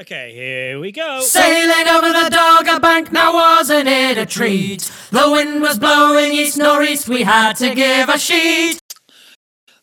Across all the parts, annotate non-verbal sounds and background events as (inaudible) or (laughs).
Okay, here we go. Sailing over the Dogger Bank, now wasn't it a treat? The wind was blowing east northeast, we had to give a sheet.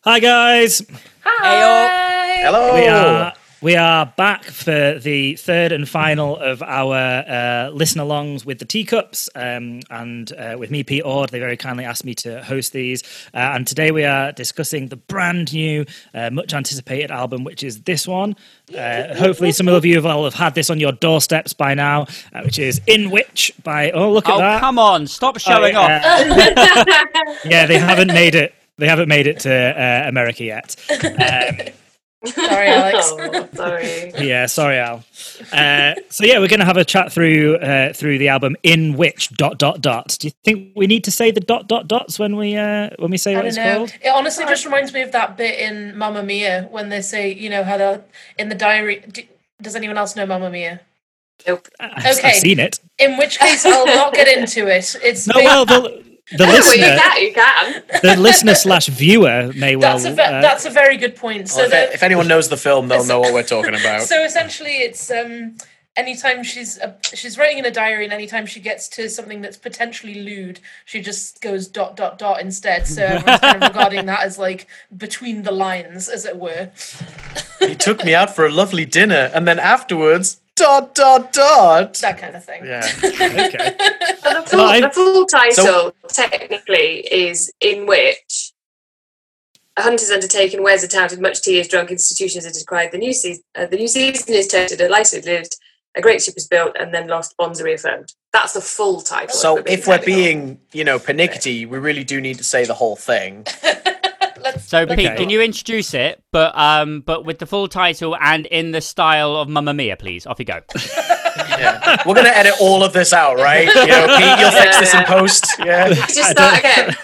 Hi guys. Hi. Hello. We are we are back for the third and final of our uh, listen alongs with the teacups, um, and uh, with me, Pete Ord. They very kindly asked me to host these, uh, and today we are discussing the brand new, uh, much anticipated album, which is this one. Uh, hopefully, some of you have all have had this on your doorsteps by now, uh, which is "In Which" by oh look at Oh, that. come on. Stop showing Oh, off. yeah. (laughs) yeah, they haven't made it. They haven't made it to uh, America yet. Um, (laughs) Sorry, Alex. (laughs) Oh, sorry. yeah, sorry, Al. Uh, so yeah, we're going to have a chat through uh, through the album. In which dot dot dot? Do you think we need to say the dot dot dots when we uh, when we say I what it's know. called? It honestly just reminds me of that bit in Mamma Mia when they say, you know, how they're in the diary. Do, does anyone else know Mamma Mia? Nope. I've, Okay. I've seen it. In which case, I'll not get into it. It's No, big- well, the the well, you listener, can. You can. the listener slash viewer may well. that's a ve- uh, that's a very good point. So Well, if, that- if anyone knows the film, they'll know what we're talking about. (laughs) so essentially, it's um, anytime she's uh, she's writing in a diary, and anytime she gets to something that's potentially lewd, she just goes dot dot dot instead. So everyone's kind of (laughs) regarding that as like between the lines, as it were. he took me out for a lovely dinner, and then afterwards, dot dot dot. That kind of thing. Yeah. (laughs) okay. But the full, I- the full title technically is in which a hunter's undertaken wears a town with much tea is drunk institutions are described. The new season, uh, the new season is tested, a light is lived, a great ship is built, and then lost bonds are reaffirmed. That's the full title. So if we're technical. being, you know, pernickety, we really do need to say the whole thing. (laughs) Let's, So, let's Pete, can you introduce it, but um, but with the full title and in the style of Mamma Mia, please? Off you go. (laughs) Yeah. We're gonna edit all of this out, right? (laughs) You know, Pete, you'll fix this in post. Yeah. (laughs) just start again.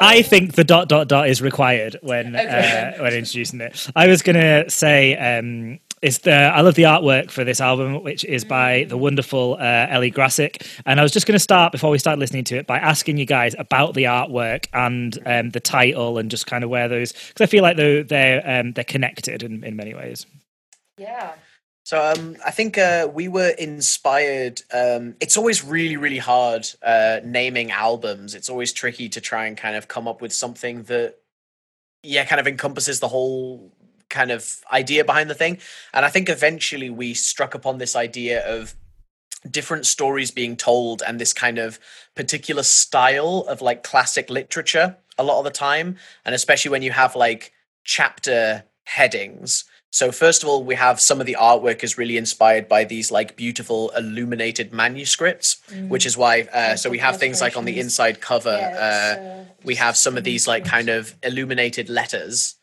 I think the dot dot dot is required when Okay. uh, when introducing it. I was gonna say um, it's the I love the artwork for this album, which is by the wonderful uh, Ellie Grassick, and I was just gonna start before we start listening to it by asking you guys about the artwork and um, the title and just kind of where those because I feel like they're they're um, they're connected in, in many ways. Yeah. So um, I think uh, we were inspired. Um, it's always really, really hard uh, naming albums. It's always tricky to try and kind of come up with something that, yeah, kind of encompasses the whole kind of idea behind the thing. And I think eventually we struck upon this idea of different stories being told and this kind of particular style of like classic literature a lot of the time. And especially when you have like chapter headings. So first of all we have some of the artwork is really inspired by these like beautiful illuminated manuscripts which is why uh, so we have things like on the inside cover Yeah, uh, uh, we have some of these like kind of illuminated letters.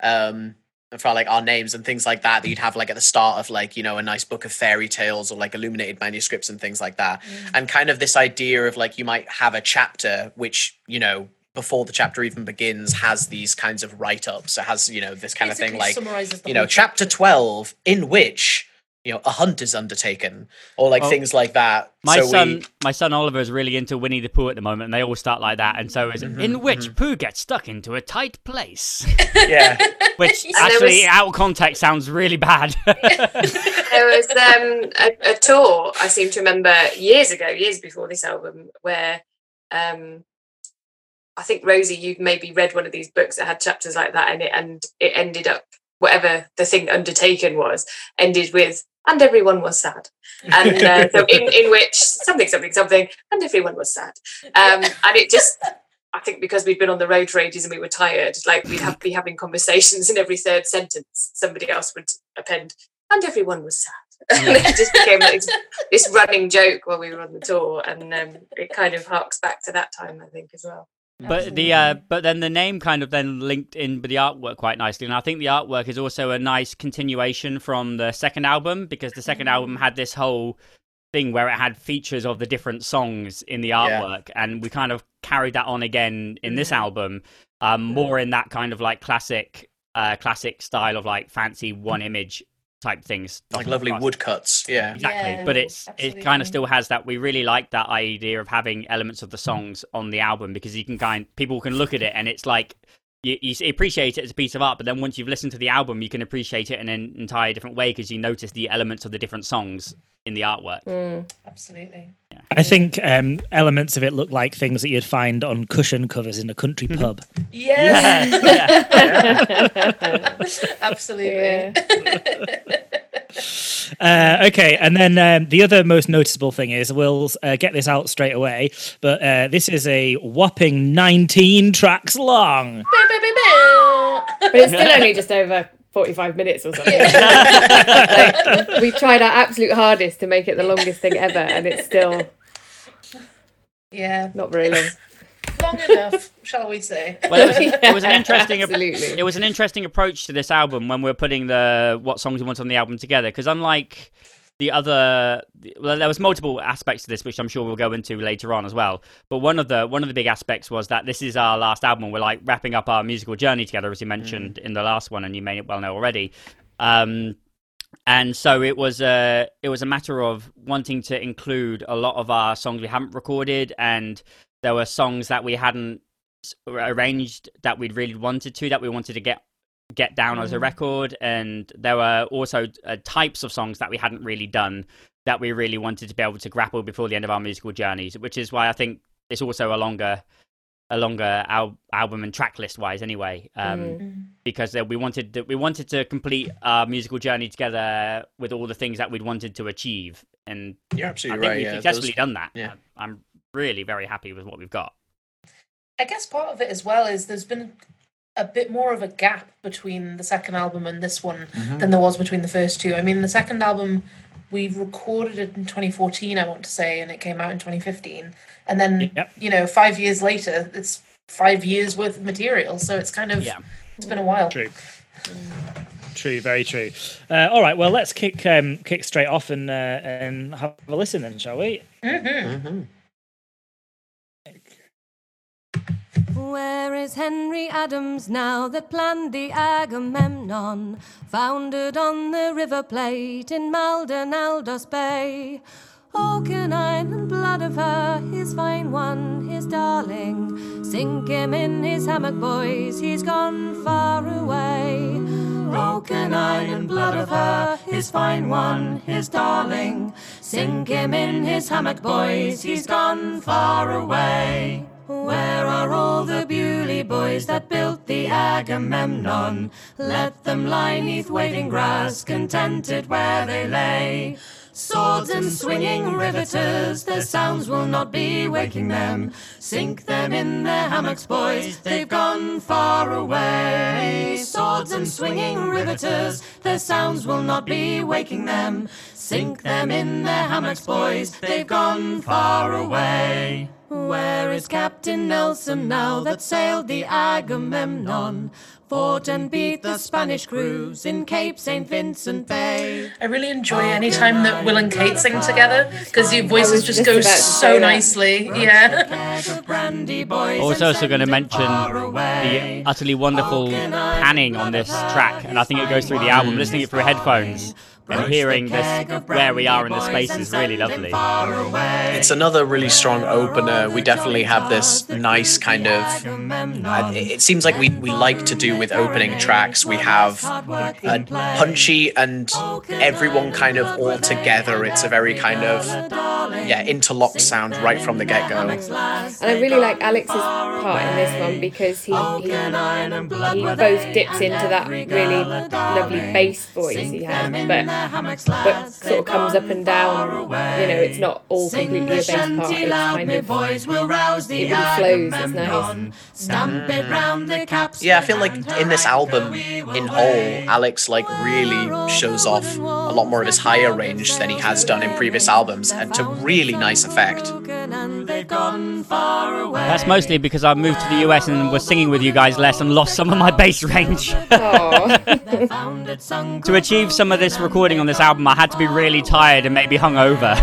Um for like our names and things like that that you'd have like at the start of like you know a nice book of fairy tales or like illuminated manuscripts and things like that. And kind of this idea of like you might have a chapter which you know before the chapter even begins has these kinds of write-ups. It has you know this kind of thing like you know chapter 12 in which you know a hunt is undertaken or like Oh. things like that My so son, we my son Oliver is really into Winnie the Pooh at the moment, and they all start like that. And so is Mm-hmm, in which Pooh gets stuck into a tight place, (laughs) yeah (laughs) which (laughs) actually was- out of context sounds really bad. there was um, a, a tour I seem to remember years ago, years before this album, where um, I think Rosie, you'd maybe read one of these books that had chapters like that, and it and it ended up whatever the thing undertaken was ended with and everyone was sad and uh, (laughs) so in, in which something something something and everyone was sad um, and it just I think because we'd been on the road for ages and we were tired, like we'd have be having conversations, and every third sentence somebody else would append, and everyone was sad. (laughs) and it just became like this, this running joke while we were on the tour, and um, it kind of harks back to that time, I think, as well. But the uh, but then the name kind of then linked in with the artwork quite nicely, and I think the artwork is also a nice continuation from the second album because the second album had this whole thing where it had features of the different songs in the artwork, and we kind of carried that on again in this album, um, more in that kind of like classic, uh, classic style of like fancy one image type things, like lovely woodcuts yeah Exactly, Yeah, but it's it kind of still has that. We really like that idea of having elements of the songs on the album because you can kind people can look at it and it's like you, you appreciate it as a piece of art, but then once you've listened to the album, you can appreciate it in an entire different way because you notice the elements of the different songs in the artwork. Mm. Absolutely. I think um, elements of it look like things that you'd find on cushion covers in a country pub. Yes. Yeah. (laughs) Absolutely. (laughs) Uh, okay, and then um, the other most noticeable thing is we'll uh, get this out straight away, but uh, this is a whopping 19 tracks long. But it's still only just over 45 minutes or something. (laughs) Like, we tried our absolute hardest to make it the longest thing ever, and it's still yeah. not very long. Long enough, shall we say? Well, it was, it was an (laughs) interesting. Absolutely. It was an interesting approach to this album when we are putting the what songs we want on the album together. Because unlike the other, well, there was multiple aspects to this, which I'm sure we'll go into later on as well. But one of the one of the big aspects was that this is our last album. We're like wrapping up our musical journey together, as you mentioned in the last one, and you may well know already. Um, and so it was a it was a matter of wanting to include a lot of our songs we haven't recorded and there were songs that we hadn't arranged that we'd really wanted to that we wanted to get get down as a record and there were also uh, types of songs that we hadn't really done that we really wanted to be able to grapple before the end of our musical journeys which is why i think it's also a longer a longer al- album and track list wise anyway um, Mm. because uh, we wanted to, we wanted to complete our musical journey together with all the things that we'd wanted to achieve and You're i absolutely think right. we've Yeah, successfully those- done that yeah. i'm really very happy with what we've got I guess part of it as well is there's been a bit more of a gap between the second album and this one Mm-hmm. than there was between the first two. I mean, the second album we recorded it in 2014, I want to say, and it came out in 2015. And then, Yep. you know, five years later, it's five years worth of material. So it's kind of, yeah it's been a while. True. True, very true. Uh, all right, well, let's kick um, kick straight off and uh, and have a listen then, shall we? hmm Where is Henry Adams now that planned the Agamemnon, founded on the River Plate in Maldonaldos Bay? Oaken and blood of her, his fine one, his darling. Sink him in his hammock, boys, he's gone far away. Oaken and blood of her, his fine one, his darling. Sink him in his hammock, boys, he's gone far away. Where are all the Beaulieu boys that built the Agamemnon? Let them lie neath waving grass, contented where they lay. Swords and swinging riveters, their sounds will not be waking them. Sink them in their hammocks, boys, they've gone far away. Swords and swinging riveters, their sounds will not be waking them. Sink them in their hammocks, boys, they've gone far away. Where is Captain Nelson now that sailed the Agamemnon? Fought and beat the Spanish crews in Cape St. Vincent Bay. I really enjoy any time that Will and Kate sing together because your voices just just go so nicely. Yeah. Keg of brandy, boys, I was also going to mention the utterly wonderful panning on this track, and I think it goes through the album. Listening it through headphones and hearing this where we are in the space is really lovely. It's another really strong opener. We definitely have this nice kind of. Uh, it it seems like we, we like to do with opening tracks. We have a punchy and everyone kind of all together. It's a very kind of yeah interlocked sound right from the get go. And I really like Alex's part in this one because he, he, he both dips into that really lovely bass voice he has, but but sort of comes up and down. You know, it's not all completely a bass part. It's kind of boys will rouse the it really flows. It's nice. Stamp it mm-hmm. round the caps. Yeah, I feel like in this album, in whole, Alex like really shows off a lot more of his higher range than he has done in previous albums, and to really nice effect. And they've gone far away. That's mostly because I moved to the US and was singing with you guys less and lost some of my bass range. Aw. They found it (laughs) sung to achieve some of this recording on this album, I had to be really tired and maybe hungover.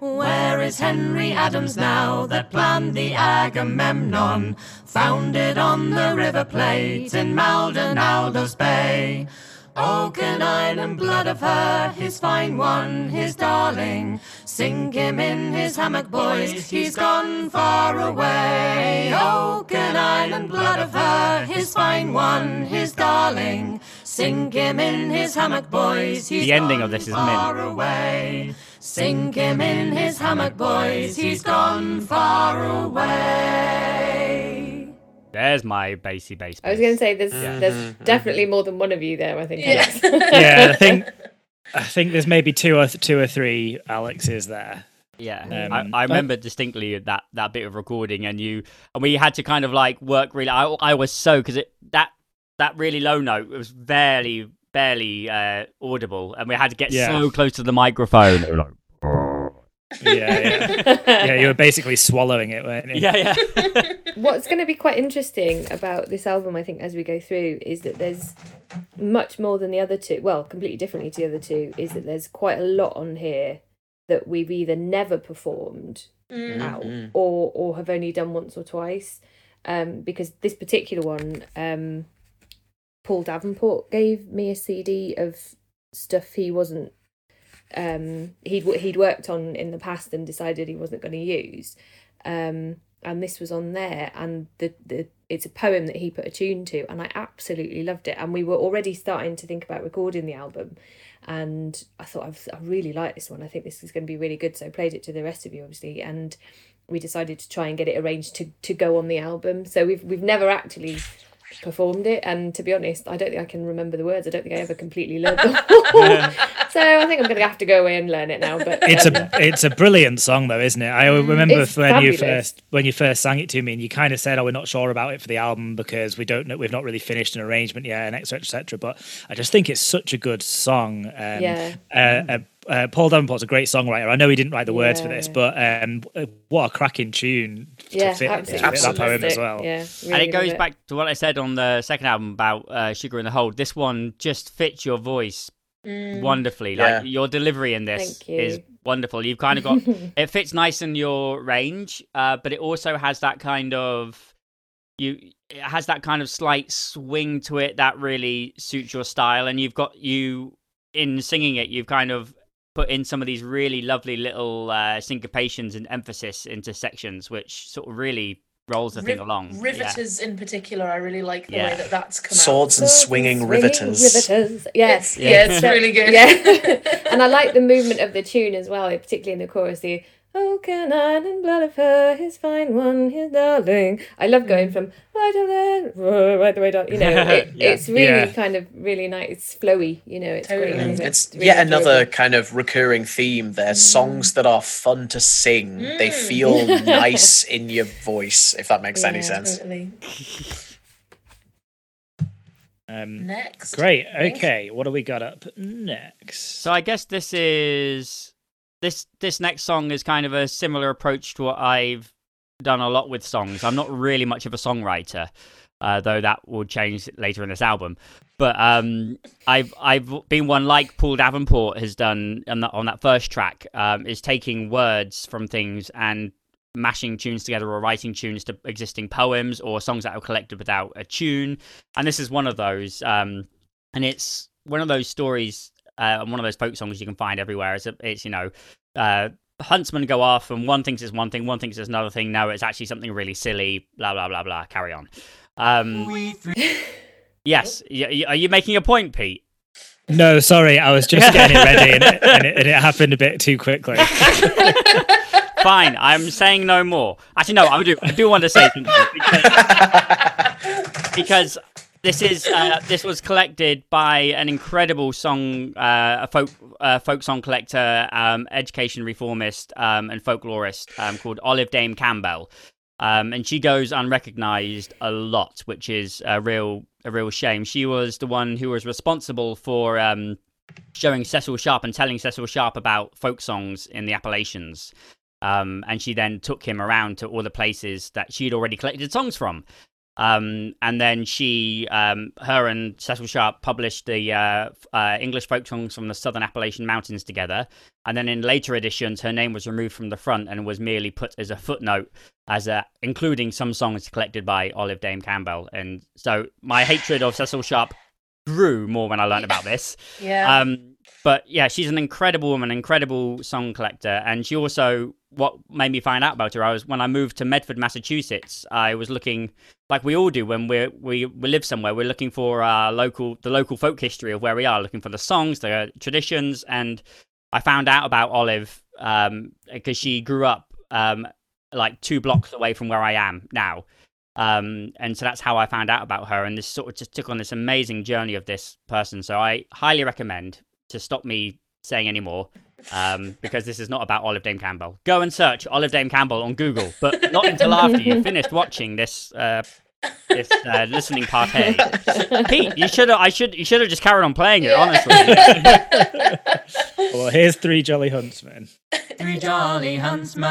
Where is Henry Adams now that planned the Agamemnon, founded on the River Plate in Maldonaldo's Bay? Oak and iron and blood of her, his fine one, his darling. Sink him in his hammock, boys, he's gone far away. Oak and iron and blood of her, his fine one, his darling. Sink him in his hammock, boys, he's The ending of gone this is far mint. away. Sink him in his hammock, boys, he's gone far away. There's my bassy bass. I was going to say there's mm-hmm. there's definitely more than one of you there. I think. Yeah. (laughs) Yeah, I think I think there's maybe two or th- two or three Alexes there. Yeah, Um, I, I but- remember distinctly that that bit of recording, and you and we had to kind of like work really. I I was so because it that that really low note was barely barely uh, audible, and we had to get Yeah. so close to the microphone. (laughs) Like, Yeah, yeah, (laughs) yeah. You were basically swallowing it, weren't you? yeah, yeah. (laughs) What's going to be quite interesting about this album, I think, as we go through, is that there's much more than the other two. Well, completely differently to the other two, is that there's quite a lot on here that we've either never performed Mm. out Mhm. or or have only done once or twice. Um, because this particular one, um, Paul Davenport gave me a CD of stuff he wasn't um he'd he'd worked on in the past and decided he wasn't going to use. Um and this was on there and the the it's a poem that he put a tune to and I absolutely loved it. And we were already starting to think about recording the album and I thought I've, I really like this one. I think this is going to be really good. So I played it to the rest of you obviously and we decided to try and get it arranged to to go on the album. So we've we've never actually performed it and to be honest I don't think I can remember the words I don't think I ever completely learned them (laughs) so I think I'm going to have to go away and learn it now but It's um, a it's a brilliant song though, isn't it? I remember It's when you first when you first sang it to me, and you kind of said, "Oh, we're not sure about it for the album because we don't know we've not really finished an arrangement yet, and etc. etc." But I just think it's such a good song. Um, Yeah. Uh, uh, uh, Paul Davenport's a great songwriter. I know he didn't write the words for this, but um, what a cracking tune to yeah fit, to absolutely, fit that poem as well. yeah and it goes love back to what I said on the second album about uh, Sugar in the Hole. This one just fits your voice Mm. wonderfully. Yeah. Like your delivery in this you. is wonderful. You've kind of got (laughs) it fits nice in your range, uh, but it also has that kind of you it has that kind of slight swing to it that really suits your style. And you've got you in singing it, you've kind of put in some of these really lovely little uh, syncopations and emphasis into sections, which sort of really rolls the thing Riv- along. Yeah. Riveters in particular, I really like the Yeah. way that that's come Swords and Swords swinging riveters. riveters. yes. It's, yeah. it's really good. Yeah. (laughs) and I like the movement of the tune as well, particularly in the chorus. The Oh, can I and blood of her, his fine one, his darling. I love going from right of there, right the way down. You know, (laughs) it, Yeah. it's really Yeah. kind of really nice. It's flowy. You know, it's Totally. great. Mm. It's really yet another enjoyable. kind of recurring theme there. Songs that are fun to sing. They feel (laughs) nice in your voice, if that makes any sense. Totally. (laughs) Um, Next. great. Thanks. Okay, what do we got up next? So I guess this is this this next song is kind of a similar approach to what I've done a lot with songs. I'm not really much of a songwriter, uh, though that will change later in this album. But um, I've I've been one like Paul Davenport has done on that on that first track um, is taking words from things and mashing tunes together or writing tunes to existing poems or songs that are collected without a tune. And this is one of those. Um, and it's one of those stories uh, and one of those folk songs you can find everywhere. It's, a, it's you know, uh, huntsmen go off and one thinks it's one thing, one thinks it's another thing. No, it's actually something really silly. Blah blah blah blah. Carry on. Um, (laughs) yes, y- y- are you making a point, Pete? No, sorry, I was just getting it (laughs) ready, and it, and it, and it happened a bit too quickly. (laughs) Fine, I'm saying no more. Actually, no, I do. I do want to say something because, because this is uh, this was collected by an incredible song, uh, a folk uh, folk song collector, um, education reformist, um, and folklorist um, called Olive Dame Campbell. Um, and she goes unrecognized a lot, which is a real a real shame. She was the one who was responsible for um, showing Cecil Sharp and telling Cecil Sharp about folk songs in the Appalachians. Um, and she then took him around to all the places that she'd already collected songs from. Um, and then she, um, her and Cecil Sharp published the uh, uh, English folk songs from the Southern Appalachian Mountains together. And then in later editions, her name was removed from the front and was merely put as a footnote, as a, including some songs collected by Olive Dame Campbell. And so my hatred of Cecil Sharp grew more when I learned about this. (laughs) Yeah. Um, but yeah, she's an incredible woman, incredible song collector, and she also what made me find out about her. I was when I moved to Medford, Massachusetts. I was looking like we all do when we we we live somewhere. We're looking for our local the local folk history of where we are, looking for the songs, the traditions, and I found out about Olive um because she grew up um like two blocks away from where I am now. Um, and so that's how I found out about her, and this sort of just took on this amazing journey of this person. So I highly recommend to stop me saying any more, um, (laughs) because this is not about Olive Dame Campbell. Go and search Olive Dame Campbell on Google, but not until after you've (laughs) finished watching this uh, this uh, listening party. (laughs) Pete, you should have. I should. You should have just carried on playing it. Honestly, (laughs) Well, here's three jolly huntsmen. Three jolly huntsmen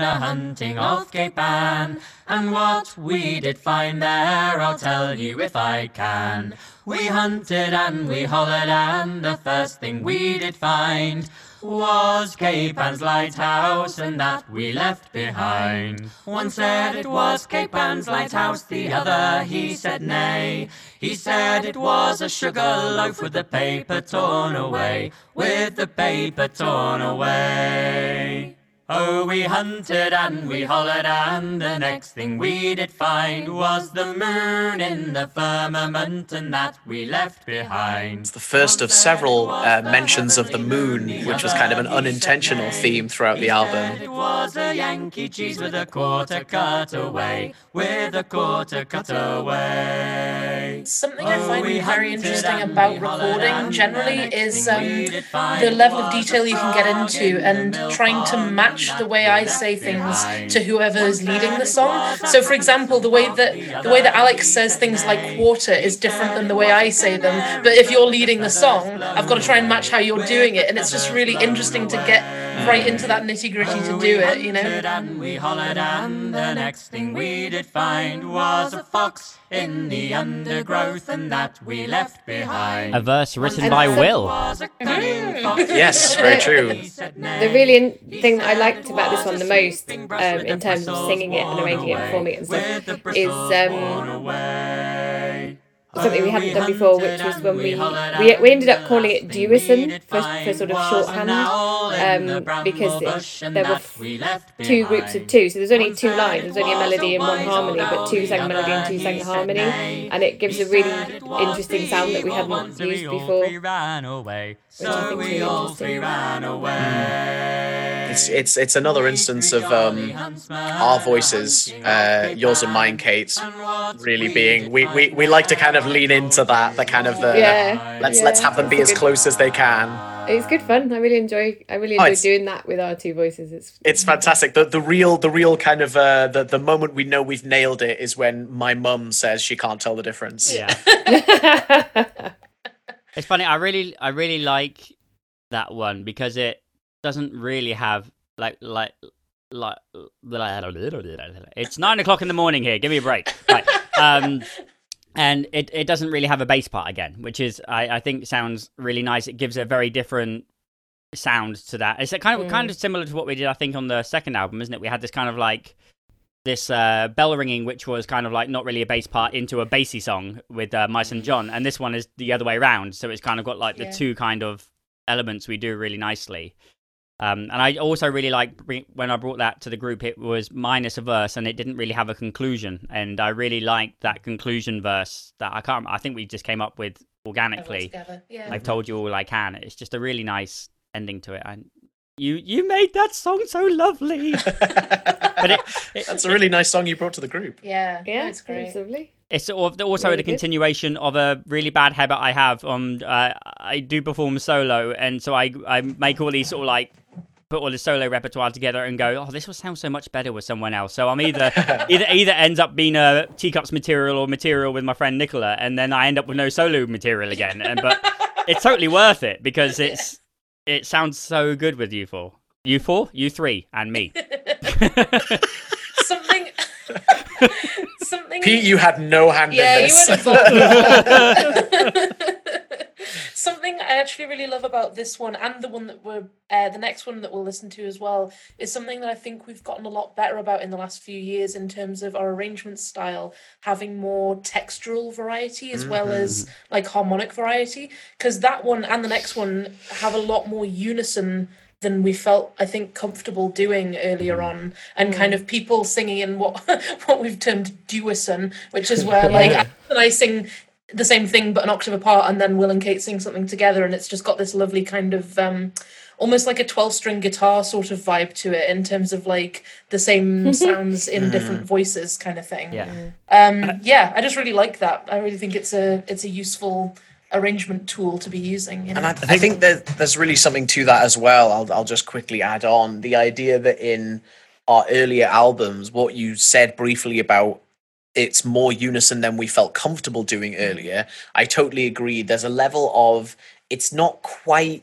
are hunting off Cape Ann, and what we did find there I'll tell you if I can. We hunted and we hollered, and the first thing we did find was Cape Ann's lighthouse, and that we left behind. One said it was Cape Ann's lighthouse, the other he said nay. He said it was a sugar loaf with the paper torn away, with the paper torn away. Oh, we hunted and we hollered, and the next thing we did find was the moon in the firmament, and that we left behind. It's the first of several uh, mentions of the moon, which was kind of an unintentional theme throughout the album. It was a Yankee cheese with a quarter cut away, with a quarter cut away. Something I Oh, find we very interesting about recording generally is um, we did find the level of detail you can get into and trying to pond match the way I say things to whoever is leading the song. So, for example, the way that the way that Alex says things like quarter is different than the way I say them. But if you're leading the song, I've got to try and match how you're doing it, and it's just really interesting to get right into that nitty gritty to do it. You know. And we hollered, and the next thing we did find was a fox in the undergrowth, and that we left behind. a verse written by Will. Was a. Yes, very true. He said nay. The really in- thing that I liked about this one the most, um, in terms of singing it and arranging it, performing it and stuff, is um, something we hadn't done before, which was when we we, we ended up calling it duison for, for sort of shorthand, um, because it, there were two groups of two, so there's only two lines, there's only a melody and one harmony, but two sang melody and two sang the harmony, and it gives a really interesting sound that we hadn't used before. We ran away. which I So we all three ran away. It's it's it's another instance of um, our voices, uh, yours and mine, Kate, really being. We, we we like to kind of lean into that, the kind of the. Yeah, Let's yeah, let's have them be as a good- close as they can. It's good fun. I really enjoy. I really Oh, enjoy it's- doing that with our two voices. It's It's fantastic. The the real the real kind of uh, the the moment we know we've nailed it is when my mum says she can't tell the difference. Yeah. (laughs) (laughs) It's funny. I really, I really like that one because it doesn't really have like, like, like. It's nine o'clock in the morning here. Give me a break. Right. Um, and it, it doesn't really have a bass part again, which is I, I think sounds really nice. It gives a very different sound to that. It's kind of kind of similar to what we did, I think, on the second album, isn't it? We had this kind of like this uh, bell ringing, which was kind of like not really a bass part, into a bassy song with uh, Mice and John, and this one is the other way around. So it's kind of got like the Yeah. two kind of elements we do really nicely. Um, and I also really like when I brought that to the group, it was minus a verse and it didn't really have a conclusion. And I really liked that conclusion verse that I can't, I think we just came up with organically. Yeah. I've told you all I can. It's just a really nice ending to it. And you you made that song so lovely. (laughs) but it, it, That's a really nice song you brought to the group. Yeah. yeah, it's great. lovely. It's also Really the good. continuation of a really bad habit I have. Um, uh, I do perform solo, and so I I make all these sort of like put all the solo repertoire together and go, oh, this will sound so much better with someone else. So I'm either (laughs) either either ends up being a teacups material or material with my friend Nicola, and then I end up with no solo material again. And but it's totally worth it because it's it sounds so good with you four, you four, you three, and me. (laughs) (laughs) Something. (laughs) something. Pete, you had no hand yeah, in you this. were involved. Something I actually really love about this one and the one that we're uh, the next one that we'll listen to as well is something that I think we've gotten a lot better about in the last few years in terms of our arrangement style having more textural variety as well as mm-hmm. like harmonic variety. Because that one and the next one have a lot more unison than we felt I think comfortable doing earlier mm-hmm. on and kind mm. of people singing in what (laughs) what we've termed duison which is where (laughs) like Yeah. Alex and I sing the same thing but an octave apart and then Will and Kate sing something together and it's just got this lovely kind of um almost like a 12 string guitar sort of vibe to it in terms of like the same (laughs) sounds in different voices kind of thing Yeah. um yeah I just really like that I really think it's a it's a useful arrangement tool to be using you know? And I, I think that there's really something to that as well. I'll, I'll just quickly add on the idea that in our earlier albums, what you said briefly about it's more unison than we felt comfortable doing mm. earlier. I totally agree. There's a level of it's not quite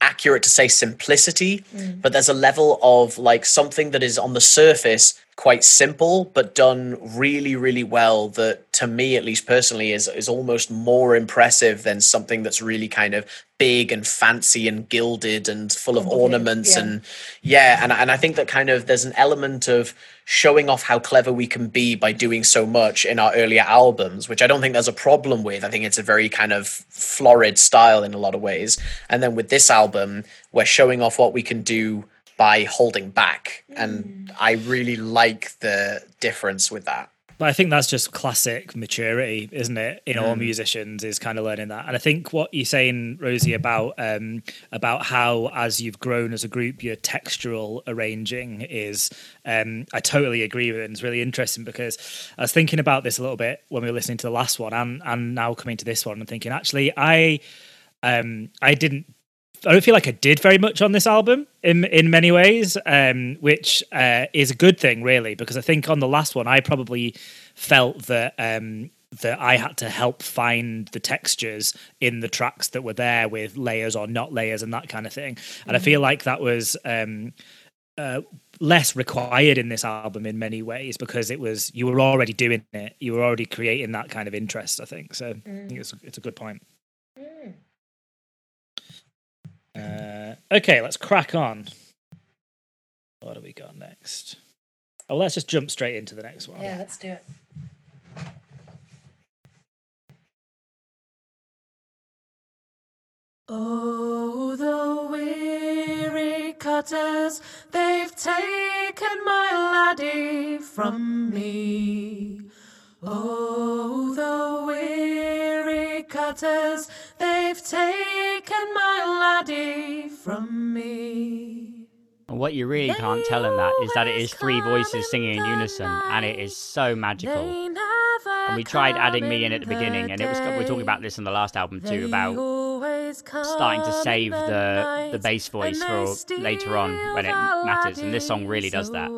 accurate to say simplicity, mm. but there's a level of like something that is on the surface quite simple but done really really well that to me at least personally is is almost more impressive than something that's really kind of big and fancy and gilded and full of ornaments yeah. and yeah and and I think that kind of there's an element of showing off how clever we can be by doing so much in our earlier albums which I don't think there's a problem with I think it's a very kind of florid style in a lot of ways and then with this album we're showing off what we can do by holding back and I really like the difference with that But I think that's just classic maturity, isn't it? In all musicians, is kind of learning that. And I think what you're saying, Rosie, about um, about how as you've grown as a group, your textural arranging is, um, I totally agree with it. And it's really interesting because I was thinking about this a little bit when we were listening to the last one, and and now coming to this one, and thinking actually, I um, I didn't I don't feel like I did very much on this album in in many ways, um, which uh, is a good thing, really, because I think on the last one I probably felt that um, that I had to help find the textures in the tracks that were there with layers or not layers and that kind of thing, and I feel like that was. Um, uh, less required in this album in many ways because it was you were already doing it. You were already creating that kind of interest i think. So i think it's, it's a good point uh, okay, let's crack on. What do we got next? Oh, let's just jump straight into the next one. yeah let's do it Oh, the weary cutters, they've taken my laddie from me. Oh, the weary cutters, they've taken my laddie from me. And what you really can't tell in that is that it is three voices singing in unison, and it is so magical. And we tried adding me in at the beginning, and it was we're talking about this in the last album too about starting to save the the bass voice for later on when it matters, and this song really does that.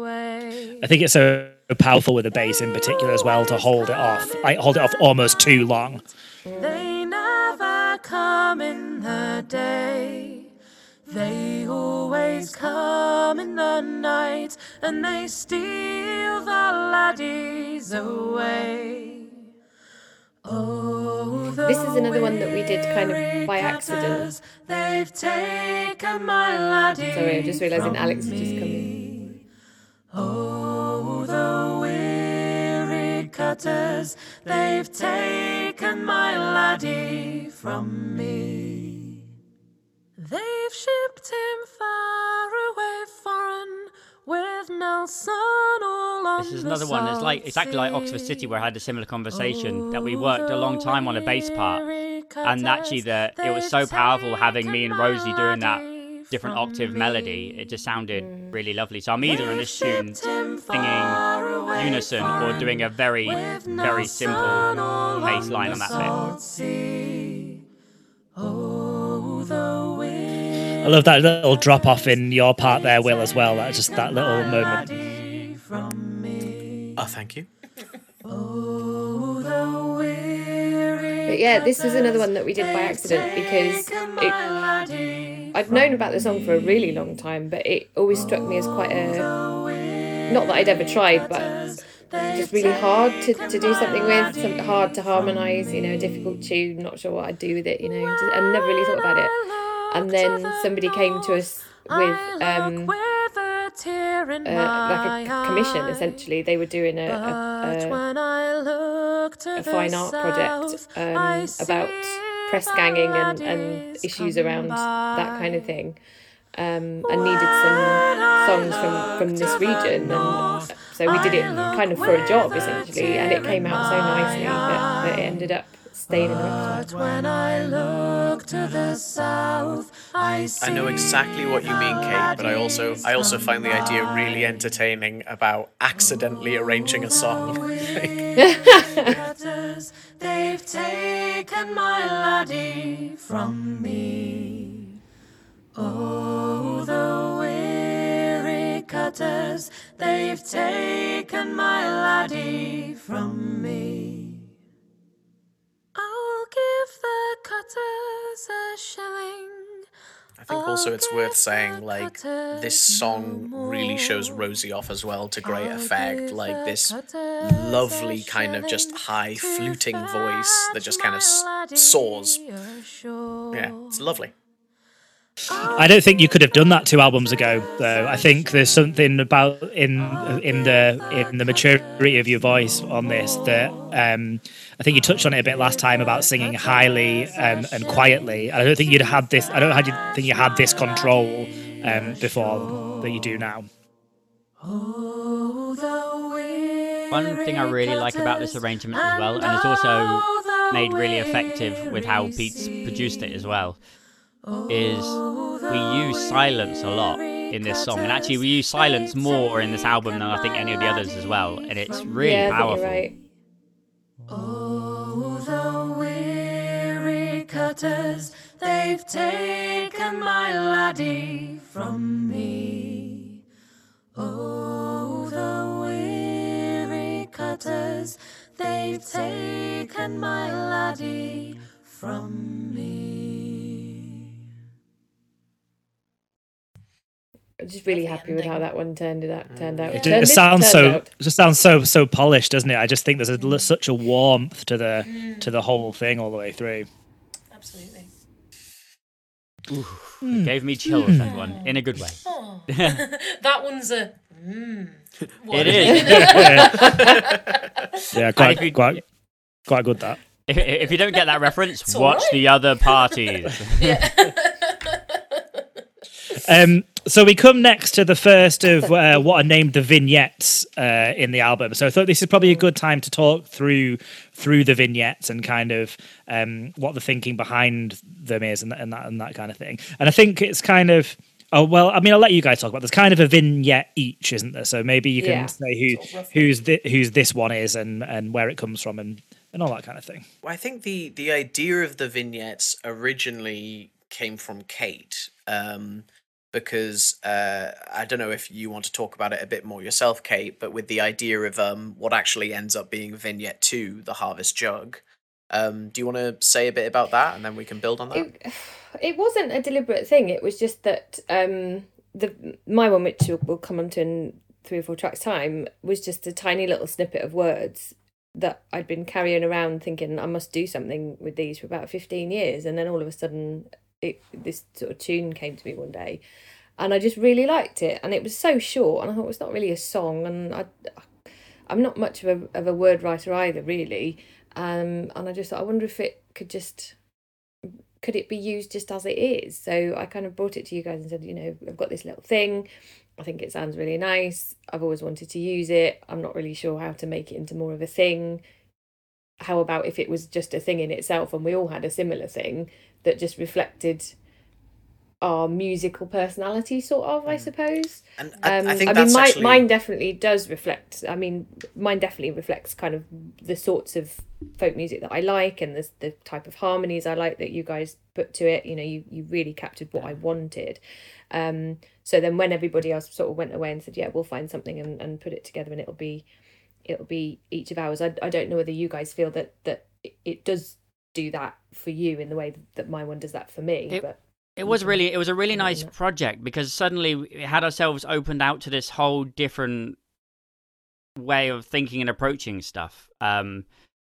I think it's so powerful with the bass in particular as well to hold it off, I hold it off almost too long. They never come in the day. They always come in the night and they steal the laddies away. Oh, the This is another one that we did kind of by accident. They've taken my laddie. Sorry, I'm just realising from Alex has just come in. me. Oh, the weary cutters, they've taken my laddie from me. They've shipped him far away foreign with Nelson all on This is the another one. It's like exactly like Oxford City, where I had a similar conversation that we worked a long time on a bass part, and actually the it was so powerful having me and Rosie doing that different octave melody. It just sounded really lovely. So I'm either in this tune singing unison or doing a very very simple bass line on that bit. Oh, the wind I love that little drop off in your part there, Will, as well. That just that little moment. laddie oh thank you Oh, But yeah, this was another one that we did by accident because it, I'd known about the song for a really long time, but it always struck me as quite a not that I'd ever tried, but just really hard to, to do something with, something hard to harmonise, you know, a difficult tune, not sure what I'd do with it, you know, just, I never really thought about it. And then somebody came to us with um, uh, like a commission, essentially. They were doing a, a, a, a fine art project um, about press ganging and, and issues around that kind of thing. Um, and needed some songs from, from this region. And so we did it kind of for a job, essentially. And it came out so nicely that, that it ended up staying in the repertoire. when I look to the south, I I know exactly what you mean, Kate, but I also I also find the idea really entertaining about accidentally arranging a song. (laughs) they've taken my laddie from me. Oh, the weary cutters, they've taken my laddie from me. I'll give the cutters a shilling. I think also it's worth saying like this song really shows Rosie off as well to great effect. Like this lovely kind of just high fluting voice that just kind of s- soars. Yeah, it's lovely. I don't think you could have done that two albums ago, though. I think there's something about in in the in the maturity of your voice on this that um, I think you touched on it a bit last time about singing highly um, and quietly. I don't think you'd had this. I don't think you had this control um, before that you do now. One thing I really like about this arrangement as well, and it's also made really effective with how Pete's produced it as well, is we use silence a lot in this song. And actually, we use silence more in this album than I think any of the others as well. And it's really yeah, powerful. right. Oh, the weary cutters, they've taken my laddie from me. Oh, the weary cutters, they've taken my laddie from me. I'm just really happy with how that one turned it out. Turned out. Mm. It, Turned it sounds so out. it just sounds so so polished, doesn't it? I just think there's a, l- mm. such a warmth to the mm. to the whole thing all the way through. Absolutely. Hmm. It gave me chills, that hmm. one, in a good way. Oh. (laughs) (laughs) that one's a. Mm, (laughs) It is. Yeah, if quite you- quite quite good that. if, if you don't get that reference, It's watch alright. the other parties. Um, so we come next to the first of uh, what are named the vignettes uh, in the album. So I thought this is probably a good time to talk through through the vignettes and kind of um, what the thinking behind them is and, and that and that kind of thing. And I think it's kind of oh well. I mean, I'll let you guys talk about. There's kind of a vignette each, isn't there? So maybe you can Yeah. say who who's thi- who's this one is and and where it comes from and and all that kind of thing. Well, I think the the idea of the vignettes originally came from Kate, um, because uh, I don't know if you want to talk about it a bit more yourself, Kate, but with the idea of um, what actually ends up being vignette two, the Harvest Jug. Um, do you want to say a bit about that, and then we can build on that? It, it wasn't a deliberate thing. It was just that um, the my one, which we'll, come on to in three or four tracks time, was just a tiny little snippet of words that I'd been carrying around, thinking I must do something with these for about fifteen years, and then all of a sudden, it this sort of tune came to me one day, and I just really liked it, and it was so short, and I thought it's not really a song, and I. I'm not much of a of a word writer either, really, um, and I just thought I wonder if it could just could it be used just as it is? So I kind of brought it to you guys and said, you know, I've got this little thing. I think it sounds really nice. I've always wanted to use it. I'm not really sure how to make it into more of a thing. How about if it was just a thing in itself and we all had a similar thing that just reflected our musical personality, sort of, I suppose. And I, Um, I think I mean, my, actually mine definitely does reflect. I mean, mine definitely reflects kind of the sorts of folk music that I like and the the type of harmonies I like that you guys put to it. You know, you you really captured what I wanted. Um, so then when everybody else sort of went away and said, yeah, we'll find something and, and put it together and it'll be it'll be each of ours. I, I don't know whether you guys feel that that it does do that for you in the way that my one does that for me. It- but It was really, it was a really nice yeah. project because suddenly we had ourselves opened out to this whole different way of thinking and approaching stuff. Um,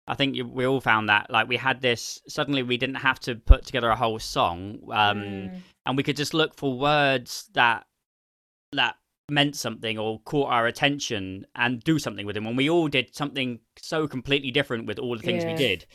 I think you- we all found that like we had this suddenly we didn't have to put together a whole song, um, Mm. and we could just look for words that that meant something or caught our attention and do something with them. And we all did something so completely different with all the things we did.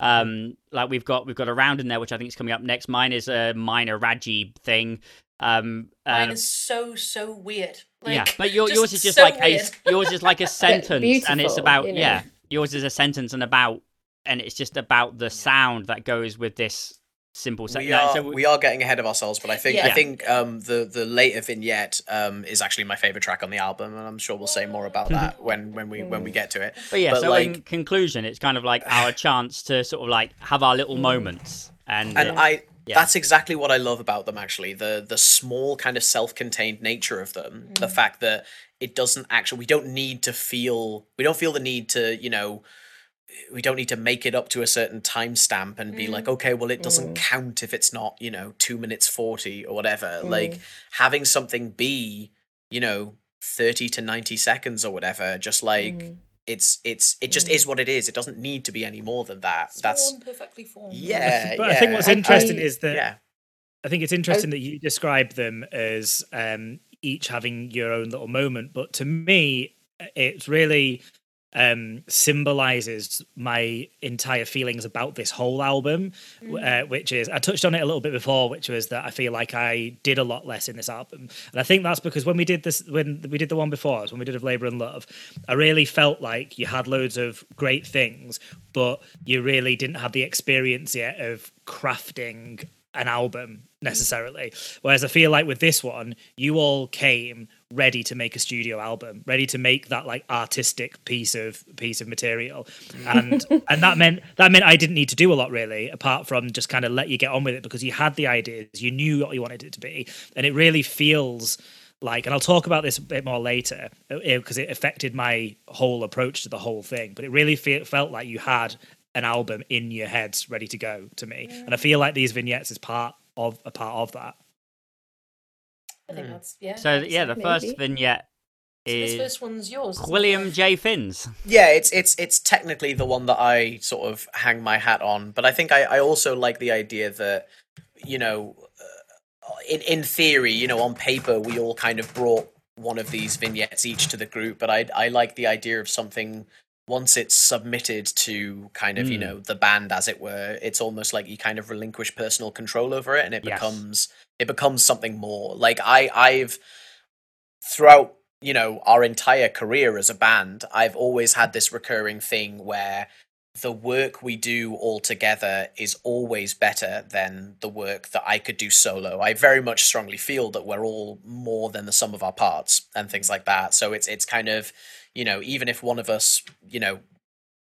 Um, like we've got we've got a round in there which I think is coming up next. Mine is a minor Raji thing. Um, Mine uh, is so so weird. Like, yeah, but your, yours is just so like a yours is like a (laughs) sentence, and it's about you know. yeah. Yours is a sentence and about, and it's just about the sound that goes with this simple we sentence. are so we are getting ahead of ourselves, but I think I think um, the the later vignette um, is actually my favorite track on the album, and I'm sure we'll say more about that (laughs) when when we when we get to it. But yeah, but so in conclusion, it's kind of like (sighs) our chance to sort of like have our little moments, and, and uh, I Yeah. that's exactly what I love about them actually the the small kind of self-contained nature of them the fact that it doesn't actually we don't need to feel we don't feel the need to you know we don't need to make it up to a certain timestamp and be like mm. okay well it doesn't mm. count if it's not you know 2 minutes 40 or whatever. Mm. Like having something be you know 30 to 90 seconds or whatever just like it's it's it just is what it is. It doesn't need to be any more than that. That's perfectly formed. yeah But I think what's interesting I- is that yeah. I think it's interesting that you describe them as um, each having your own little moment, but to me, it's really um, symbolizes my entire feelings about this whole album, w- uh, which is I touched on it a little bit before, which was that I feel like I did a lot less in this album, and I think that's because when we did this, when we did the one before us, when we did of Labor and Love, I really felt like you had loads of great things, but you really didn't have the experience yet of crafting an album necessarily. Whereas I feel like with this one, you all came ready to make a studio album, ready to make that like artistic piece of piece of material, and (laughs) and that meant that meant I didn't need to do a lot really, apart from just kind of let you get on with it because you had the ideas, you knew what you wanted it to be, and it really feels like and i'll talk about this a bit more later uh, because it affected my whole approach to the whole thing but it really fe- felt like you had an album in your heads ready to go to me. And i feel like these vignettes is part of a part of that I think that's yeah. so that's yeah, it. the first Maybe. vignette So this first one's yours. William? J. Finns. yeah it's it's it's technically the one that i sort of hang my hat on but i think i, I also like the idea that you know uh, in in theory you know on paper we all kind of brought one of these vignettes each to the group but i i like the idea of something once it's submitted to kind of you Mm. know the band as it were it's almost like you kind of relinquish personal control over it and it Yes. becomes it becomes something more like i i've throughout you know our entire career as a band i've always had this recurring thing where the work we do all together is always better than the work that i could do solo i very much strongly feel that we're all more than the sum of our parts and things like that so it's it's kind of you know even if one of us you know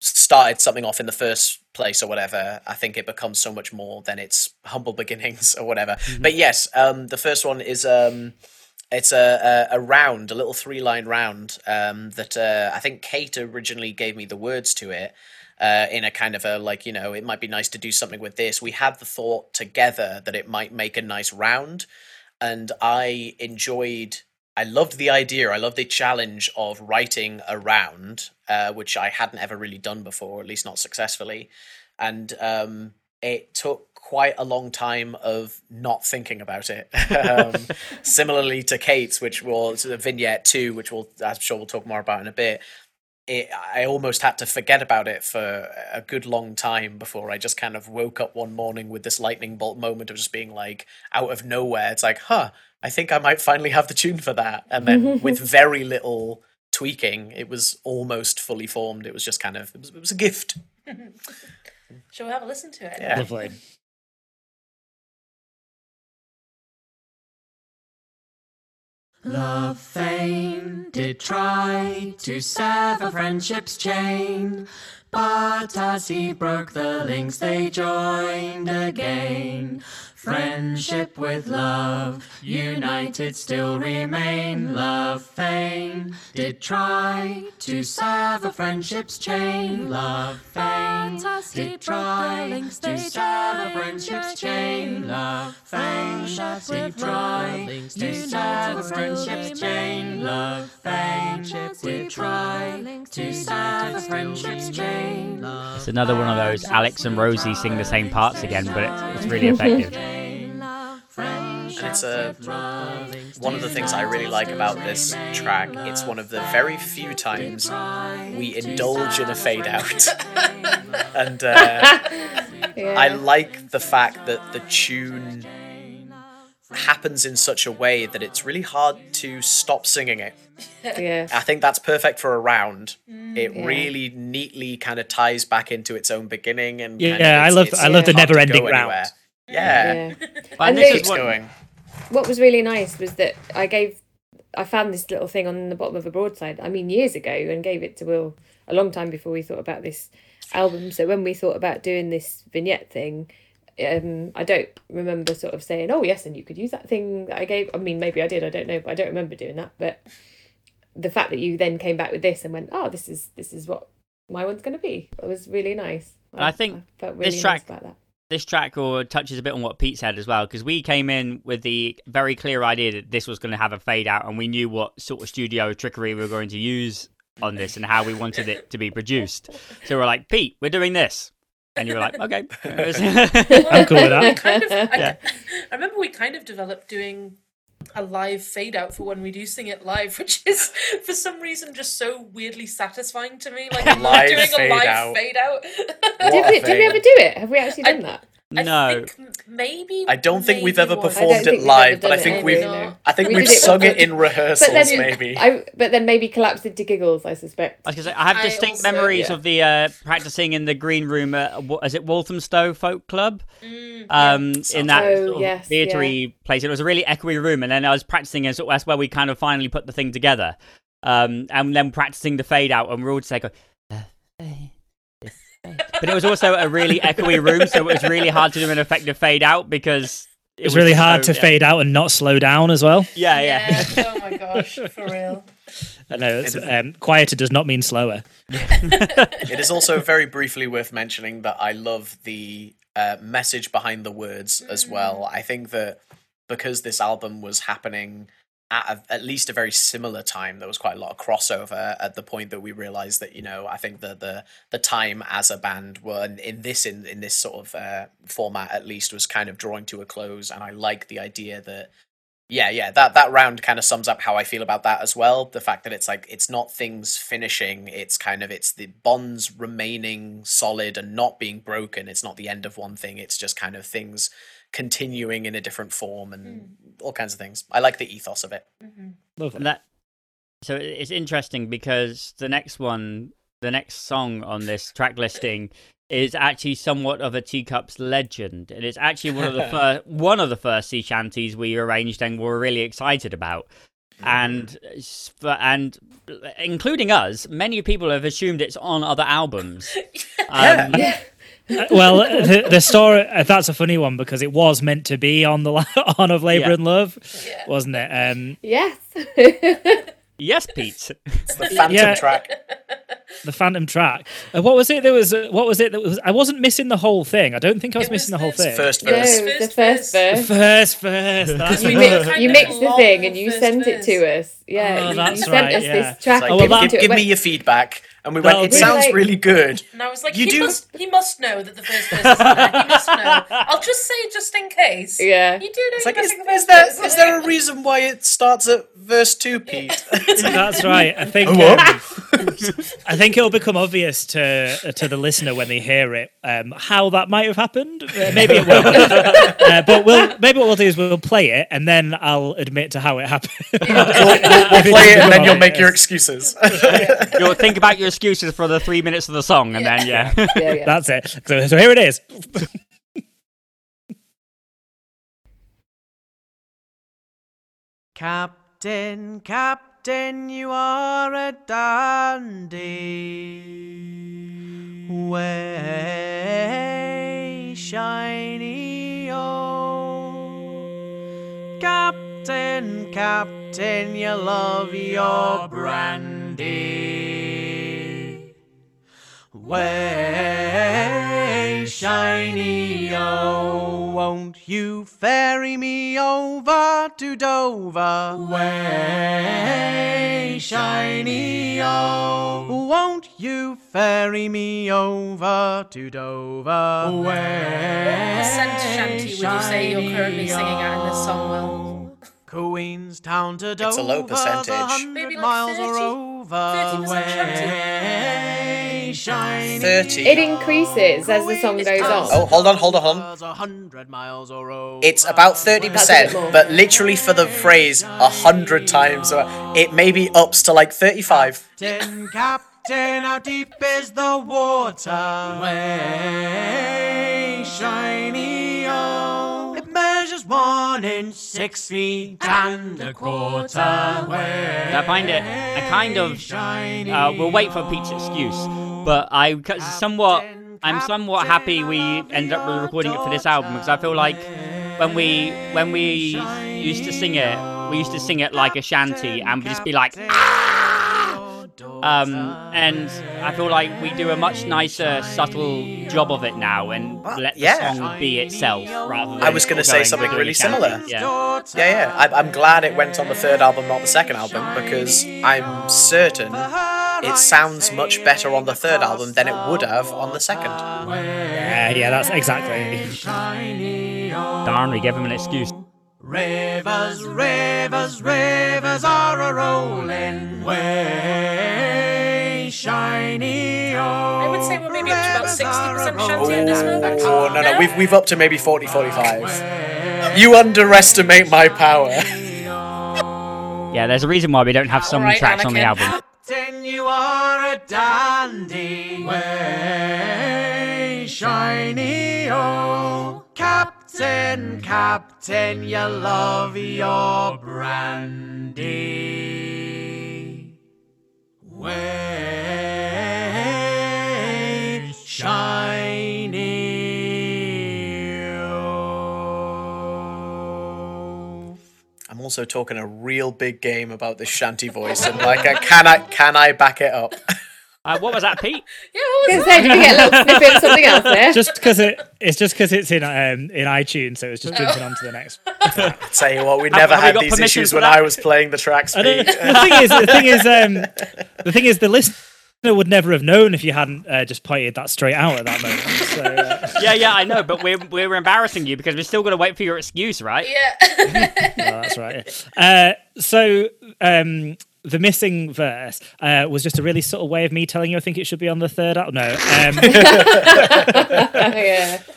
started something off in the first place or whatever i think it becomes so much more than its humble (laughs) beginnings or whatever but yes um the first one is um it's a, a, a round, a little three line round um, that uh, I think Kate originally gave me the words to it uh, in a kind of a like, you know, it might be nice to do something with this. We had the thought together that it might make a nice round. And I enjoyed, I loved the idea. I loved the challenge of writing around, uh, which I hadn't ever really done before, at least not successfully. And um, it took quite a long time of not thinking about it. (laughs) um, (laughs) similarly to Kate's, which was a vignette two, which we'll I'm sure we'll talk more about in a bit. It, I almost had to forget about it for a good long time before I just kind of woke up one morning with this lightning bolt moment of just being like out of nowhere. It's like, huh, I think I might finally have the tune for that. And then (laughs) with very little tweaking, it was almost fully formed. It was just kind of it was, it was a gift. (laughs) Shall we have a listen to it? Yeah. lovely Love fain did try to sever friendship's chain, but as he broke the links, they joined again. Friendship with love, united still remain. Love fain did try to sever friendship's chain. Love fain But as he did try links, to sever friendship's chain. Love friendship we try to sever friendship's chain. Love, friendship we try to sever friendship's chain. It's another one of those Alex and Rosie sing the same parts again, but it's, it's really effective. (laughs) And it's a one of the things I really like about this track. It's one of the very few times we indulge in a fade out, (laughs) and uh, (laughs) Yeah. I like the fact that the tune happens in such a way that it's really hard to stop singing it. (laughs) yeah. I think that's perfect for a round. Mm. It Yeah. really neatly kind of ties back into its own beginning and Yeah, kind of I love- I love the never-ending round. anywhere. Yeah, yeah. But And this Luke- is what, going. what was really nice was that I gave I found this little thing on the bottom of a broadside, I mean years ago, and gave it to Will a long time before we thought about this album. So when we thought about doing this vignette thing, um, I don't remember sort of saying, "Oh yes, and you could use that thing that I gave." I mean, maybe I did. I don't know, but I don't remember doing that. But the fact that you then came back with this and went, "Oh, this is this is what my one's going to be," it was really nice. I think felt this track- nice about that. this track or touches a bit on what Pete said as well, because we came in with the very clear idea that this was going to have a fade out, and we knew what sort of studio trickery we were going to use on this and how we wanted it to be produced. So we're like, Pete, we're doing this, and you were like, okay. (laughs) I'm cool with that. kind of, I, Yeah. I remember we kind of developed doing a live fade out for when we do sing it live, which is for some reason just so weirdly satisfying to me. Like Live doing fade a live out. fade out. Did we, did we ever do it? Have we actually I- done that? I no. think maybe. I don't think we've ever once. Performed it live, but I think it we've either, no. I think We we've sung it in rehearsals But then, maybe. I, but then maybe collapsed into giggles, I suspect. I say I have I distinct also- memories yeah. of the uh, practicing in the green room at is it Walthamstow Folk Club? Mm, Um, in that Oh, sort of yes, theatery place. It was a really echoey room, and then I was practicing, and so that's where we kind of finally put the thing together. Um, and then practicing the fade out, and we're all just like, "The fade, the fade." But it was also a really echoey room, so it was really hard to do an effective fade out because it It's really was hard so- to fade out and not slow down as well. Yeah, yeah. yeah. oh my gosh, for real. I know it's, um, quieter does not mean slower. It is also very briefly worth mentioning that I love the uh, message behind the words as well. I think that because this album was happening at a, at least a very similar time, there was quite a lot of crossover at the point that we realized that you know I think that the the time as a band were in, in this in in this sort of uh, format at least was kind of drawing to a close, and I like the idea that yeah yeah that that round kind of sums up how i feel about that as well. The fact that it's like it's not things finishing it's kind of it's the bonds remaining solid and not being broken. It's not the end of one thing it's just kind of things continuing in a different form and all kinds of things. I like the ethos of it. Lovely. And that so it's interesting because the next one the next song on this track listing is actually somewhat of a teacups legend and it's actually one of the (laughs) first one of the first sea shanties we arranged and were really excited about. And and including us many people have assumed it's on other albums. (laughs) Um, Uh, well, the, the story uh, that's a funny one because it was meant to be on the (laughs) on of Labor Yeah. and Love, Yeah. wasn't it? Um, Yes. (laughs) yes pete it's the (laughs) phantom Yeah. track the Phantom track. Uh, what was it? There was uh, what was it? That was I wasn't missing the whole thing. I don't think I was was missing the whole thing. first verse it was the First first verse. verse. First, first. That's You, mix, you of mixed the thing and you first sent it to us. Yeah, Oh, you, that's you sent right, us yeah. this track. like, Oh, and give, well, we that- give, give me your feedback and we went Well, it sounds like- really good And I was like, You he do- must he must know that the first verse is on there. He must know. (laughs) I'll just say just in case. Yeah. You do know it's like is, must is first there is there a reason why it starts at verse 2 pete (laughs) That's right. I (laughs) think. Oh, um, I think it'll become obvious to to the listener when they hear it um, how that might have happened. Uh, maybe it won't. uh, but we'll maybe what we'll do is we'll play it and then I'll admit to how it happened. we'll, we'll, we'll play it and then you'll make your excuses you'll think about your excuses for the three minutes of the song and then yeah (laughs) Yeah, yeah. That's it. So, so here it is. Captain, Captain, you are a dandy. Way shiny oh. Captain, Captain, you love your brandy. Way, shiny o. Won't you ferry me over to Dover? Way, shiny o. Won't you ferry me over to Dover? Way, What scent shanty would you say you're currently singing out in this song, Will? Oh. Queenstown to Dover. It's a low percentage. Maybe like miles 30 or over. 30% shanty. Way, shiny 30. It increases as the song goes on. Oh, hold on, hold on, hold on. A hundred miles or over. It's about That's a bit 30%, but literally for the phrase a hundred times, uh, it maybe ups to like 35. Captain, Captain, how deep is the water? Way, shiny o. Measures one six feet and a quarter. Way, I find it a kind of. Uh, we'll wait for Pete's excuse, but I somewhat. I'm somewhat happy we ended up recording it for this album because I feel like when we when we used to sing it, we used to sing it like a shanty and we just be like, um, and I feel like we do a much nicer, subtle job of it now and let the yeah. song be itself rather than. I was gonna say something really shanty. similar. Yeah. Yeah, yeah. I, I'm glad it went on the third album, not the second album, because I'm certain it sounds much better on the third album than it would have on the second. Yeah, yeah, that's exactly. Darn, we gave him an excuse. Rivers, rivers, rivers are a rolling way, shiny I would say we're maybe up to about 60% shanty at this moment. Oh, no, no, we've, we've up to maybe 40, 45. You underestimate my power. (laughs) Yeah, there's a reason why we don't have so many Alright, tracks on the album. Captain, you are a dandy way, shiny oh. Captain, Captain, you love your brandy. Way, shiny oh. I'm also talking a real big game about this shanty voice, and like, can I can I back it up? (laughs) Uh, what was that, Pete? (laughs) Yeah, what was was gonna say, did we get a little snippet of something else there? Just because it, it's just because it's in um, in iTunes, so it's just jumping on to the next. (laughs) Tell you what, we never have we had these issues when that? I was playing the tracks. Pete. the thing is, the thing is, um, the thing is, the listener would never have known if you hadn't uh, just pointed that straight out at that moment. So, uh, (laughs) Yeah, yeah, I know, but we're we're embarrassing you because we're still going to wait for your excuse, right? Yeah. no, that's right. Uh, so um, the missing verse uh, was just a really subtle way of me telling you I think it should be on the third album. No. Um, (laughs) yeah. (laughs)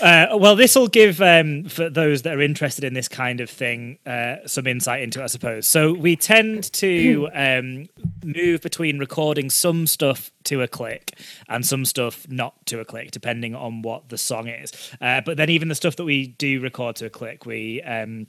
Uh, well, this will give um, for those that are interested in this kind of thing uh, some insight into it, I suppose. So we tend to (clears throat) um, move between recording some stuff to a click and some stuff not to a click, depending on what the song is. Uh, but then even the stuff that we do record to a click, we um,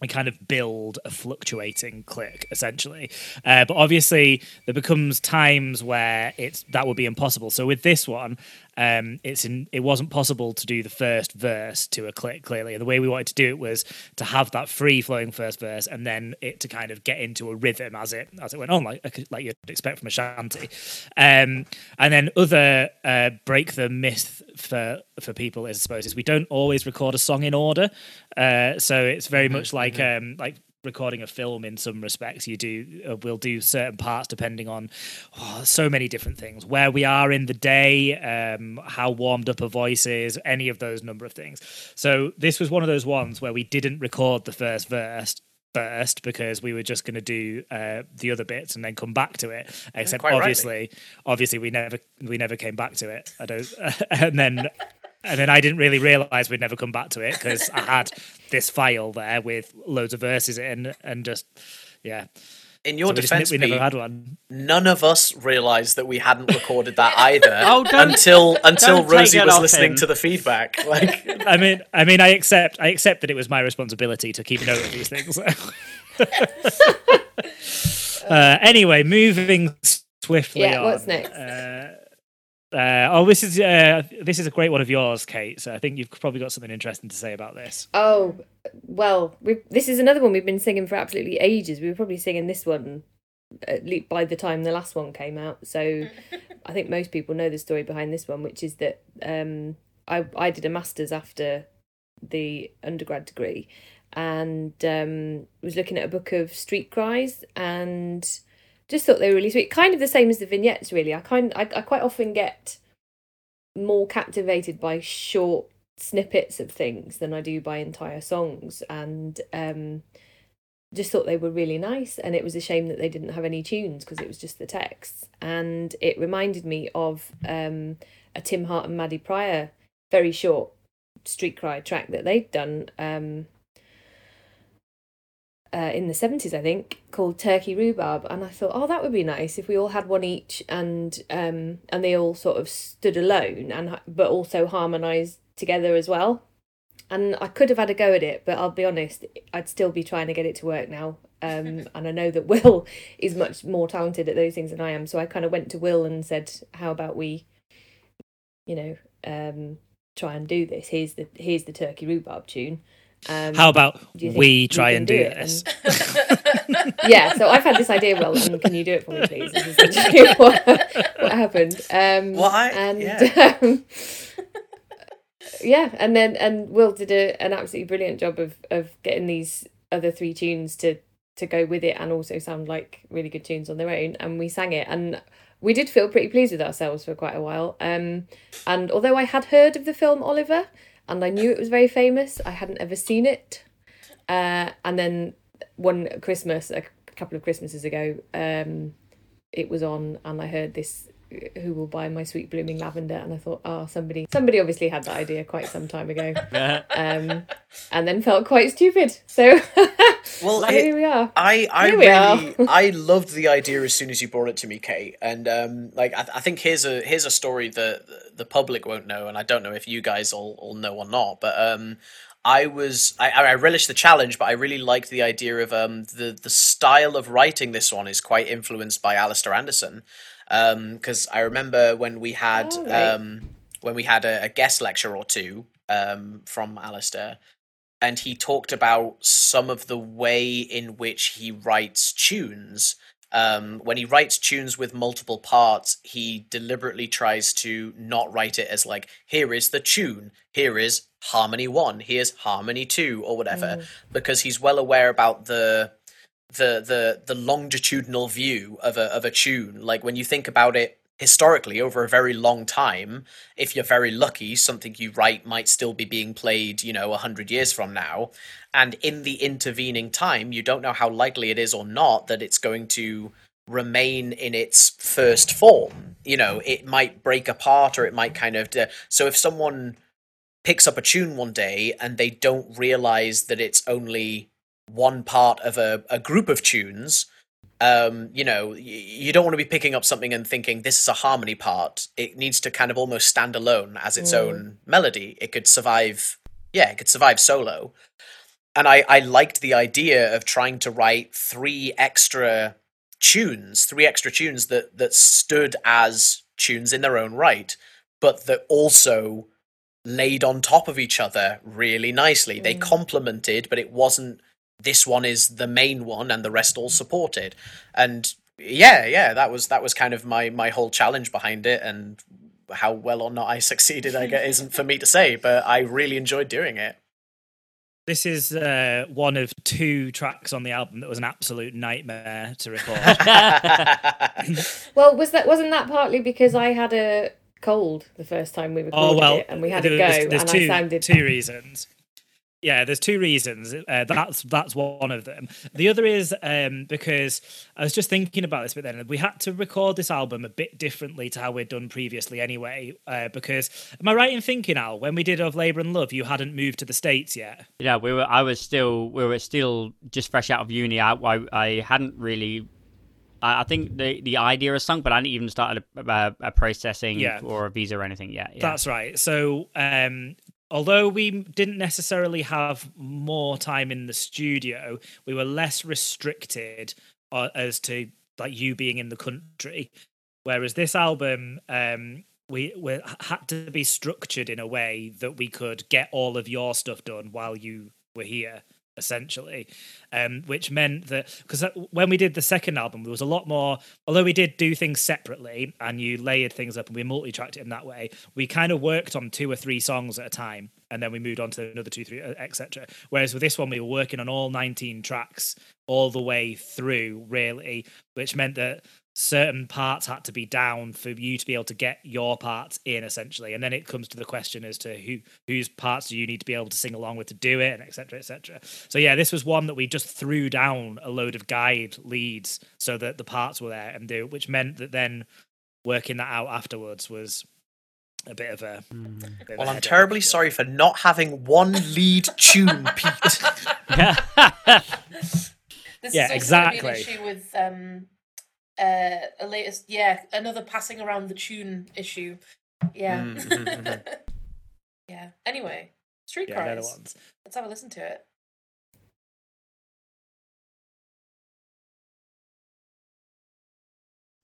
we kind of build a fluctuating click essentially. Uh, but obviously there becomes times where it's that would be impossible. So with this one um, it's in it wasn't possible to do the first verse to a click clearly. And the way we wanted to do it was to have that free flowing first verse and then it to kind of get into a rhythm as it as it went on like like you'd expect from a shanty. Um, and then other uh, break the myth for for people is I suppose is we don't always record a song in order. Uh, so it's very much like um, like recording a film in some respects you do uh, we'll do certain parts depending on oh, so many different things. Where we are in the day um how warmed up a voice is any of those number of things. So this was one of those ones where we didn't record the first verse first because we were just going to do uh, the other bits and then come back to it except quite rightly. obviously obviously we never we never came back to it. I don't (laughs) and then and then I didn't really realize we'd never come back to it because I had this file there with loads of verses in and just yeah. In your So we, just- defense, we never had one. none of us realized that we hadn't recorded that (laughs) either Oh, until until (laughs) Rosie was listening him. to the feedback. (laughs) Like, I mean, I mean, I accept, I accept that it was my responsibility to keep note of these things. uh, anyway, moving swiftly Yeah, on. what's next? Uh, uh, oh, this is uh, this is a great one of yours, Kate. So I think you've probably got something interesting to say about this. Oh, well, we this is another one we've been singing for absolutely ages. We were probably singing this one at least by the time the last one came out. So (laughs) I think most people know the story behind this one, which is that um, I I did a masters after the undergrad degree, and um, was looking at a book of street cries and just thought they were really sweet. Kind of the same as the vignettes, really. I kind I, I quite often get more captivated by short snippets of things than I do by entire songs, and um, just thought they were really nice. And it was a shame that they didn't have any tunes because it was just the texts. And it reminded me of um, a Tim Hart and Maddy Prior very short street cry track that they'd done. Um, uh, in the 70s, I think, called Turkey Rhubarb. And I thought, oh, that would be nice if we all had one each and um, and they all sort of stood alone and but also harmonised together as well. And I could have had a go at it, but I'll be honest, I'd still be trying to get it to work now. Um, (laughs) and I know that Will (laughs) is much more talented at those things than I am. So I kind of went to Will and said, how about we, you know, um, try and do this? Here's the here's the Turkey Rhubarb tune. Um, How about do you think we try and do, it? this? And- (laughs) yeah, so I've had this idea, Will, and can you do it for me, please? This is essentially (laughs) what, what happened. Um, Well, I- and, yeah. (laughs) um, yeah, and then and Will did a, an absolutely brilliant job of of getting these other three tunes to to go with it and also sound like really good tunes on their own. And we sang it, and we did feel pretty pleased with ourselves for quite a while. Um, and although I had heard of the film Oliver and I knew it was very famous, I hadn't ever seen it. Uh, and then one Christmas, a couple of Christmases ago, um, it was on, and I heard this. Who will buy my sweet blooming lavender? And I thought, oh, somebody, somebody obviously had that idea quite some time ago, (laughs) um, and then felt quite stupid. So, (laughs) Well, here it- we are. I I Here are. really (laughs) I loved the idea as soon as you brought it to me, Kate. And um, like I, I think here's a here's a story that the public won't know, and I don't know if you guys all, all know or not. But um, I was I, I relished the challenge, but I really liked the idea of um the the style of writing this one is quite influenced by Alistair Anderson. Um, because I remember when we had Oh, right. um when we had a, a guest lecture or two um from Alistair and he talked about some of the way in which he writes tunes. Um, when he writes tunes with multiple parts, he deliberately tries to not write it as like, here is the tune, here is harmony one, here's harmony two, or whatever, because he's well aware about the the the the longitudinal view of a of a tune. Like when you think about it historically over a very long time, if you're very lucky, something you write might still be being played, you know, a hundred years from now. And in the intervening time, you don't know how likely it is or not that it's going to remain in its first form. You know, it might break apart or it might kind of. d so if someone picks up a tune one day and they don't realize that it's only one part of a, a group of tunes um you know y- you don't want to be picking up something and thinking this is a harmony part. It needs to kind of almost stand alone as its own melody. It could survive yeah it could survive solo. And i i liked the idea of trying to write three extra tunes three extra tunes that that stood as tunes in their own right but that also laid on top of each other really nicely. They complemented, but it wasn't this one is the main one and the rest all supported. And yeah, yeah, that was that was kind of my my whole challenge behind it and how well or not I (laughs) succeeded I guess isn't for me to say, but I really enjoyed doing it. This is uh, one of two tracks on the album that was an absolute nightmare to record. (laughs) (laughs) Well, was that wasn't that partly because I had a cold the first time we recorded oh well, it and we had to go there's, there's and two, I sounded two reasons. Yeah, there's two reasons. Uh, that's that's one of them. The other is um, because I was just thinking about this, but then we had to record this album a bit differently to how we'd done previously, anyway. Uh, because am I right in thinking, Al, when we did of Labour and Love, you hadn't moved to the states yet? Yeah, we were. I was still. We were still just fresh out of uni. I. I, I hadn't really. I, I think the the idea of sunk, but I hadn't even started a, a, a processing Yeah. or a visa or anything yet. Yeah. That's right. So, um, although we didn't necessarily have more time in the studio, we were less restricted uh, as to like you being in the country. Whereas this album, um, we, we had to be structured in a way that we could get all of your stuff done while you were here essentially, um, which meant that because when we did the second album, there was a lot more. Although we did do things separately and you layered things up and we multi-tracked it in that way, we kind of worked on two or three songs at a time, and then we moved on to another two, three, etc. Whereas with this one, we were working on all 19 tracks all the way through, really, which meant that certain parts had to be down for you to be able to get your parts in essentially and then it comes to the question as to who whose parts do you need to be able to sing along with to do it and etc etc so yeah this was one that we just threw down a load of guide leads so that the parts were there and do which meant that then working that out afterwards was a bit of a, a bit of a Well, I'm terribly but- sorry for not having one lead tune, (laughs) Pete. (laughs) This Yeah, is also gonna be exactly. an issue with um, uh, a latest, yeah, another passing around the tune issue. Yeah. Mm, mhm, mhm. yeah. Anyway, Street yeah Cries. Let's have a listen to it.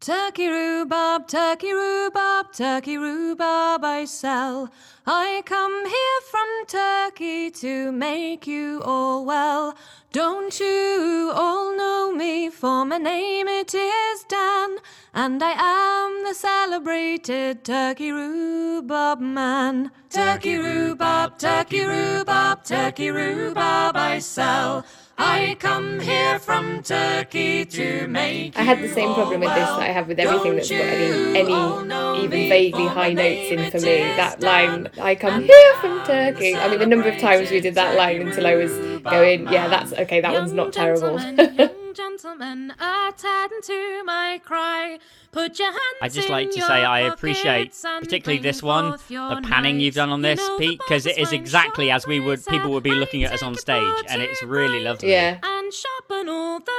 Turkey rhubarb, turkey rhubarb, turkey rhubarb I sell. I come here from Turkey to make you all well. Don't you all know me? For my name it is Dan, and I am the celebrated turkey rhubarb man. Turkey rhubarb, turkey rhubarb, turkey rhubarb I sell. I come here from Turkey to make I had the same problem with this that I have with everything that's got any, any even vaguely high notes in for me. That line, I come here from Turkey. I mean, the number of times we did that line until I was going, yeah, that's okay, that one's not terrible. Young gentlemen, attend to my cry. Put your hands I just like to say I appreciate particularly this one, the panning you've done on this, You know Pete, because it is exactly as we would people would be looking at us on stage, and it's really lovely. yeah. and sharpen all the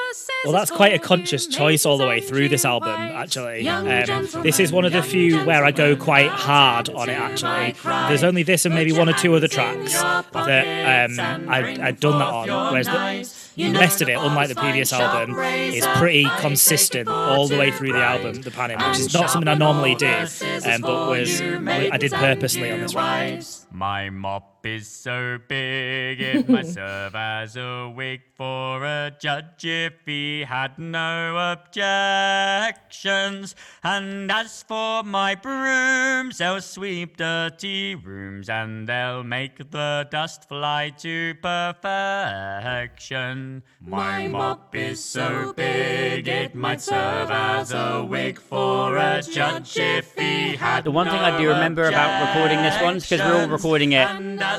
Well, that's quite a conscious choice all the way through this album, actually. Um, this is one of the few where I go quite hard on it, attend to my actually. There's only this and maybe one or two other tracks that um, I've, I'd done that on, whereas the, knives. You the rest of it, unlike the previous album, is pretty I take it consistent all the way through the album, the panning, which is not something I normally do, um, but was I did purposely on this one. My mop is so big it might (laughs) serve as a wig for a judge if he had no objections. And as for my brooms, they'll sweep dirty rooms and they'll make the dust fly to perfection. My mop is so big it might serve as a wig for a judge if he had The one thing I do no remember about recording this one is because we're all recording it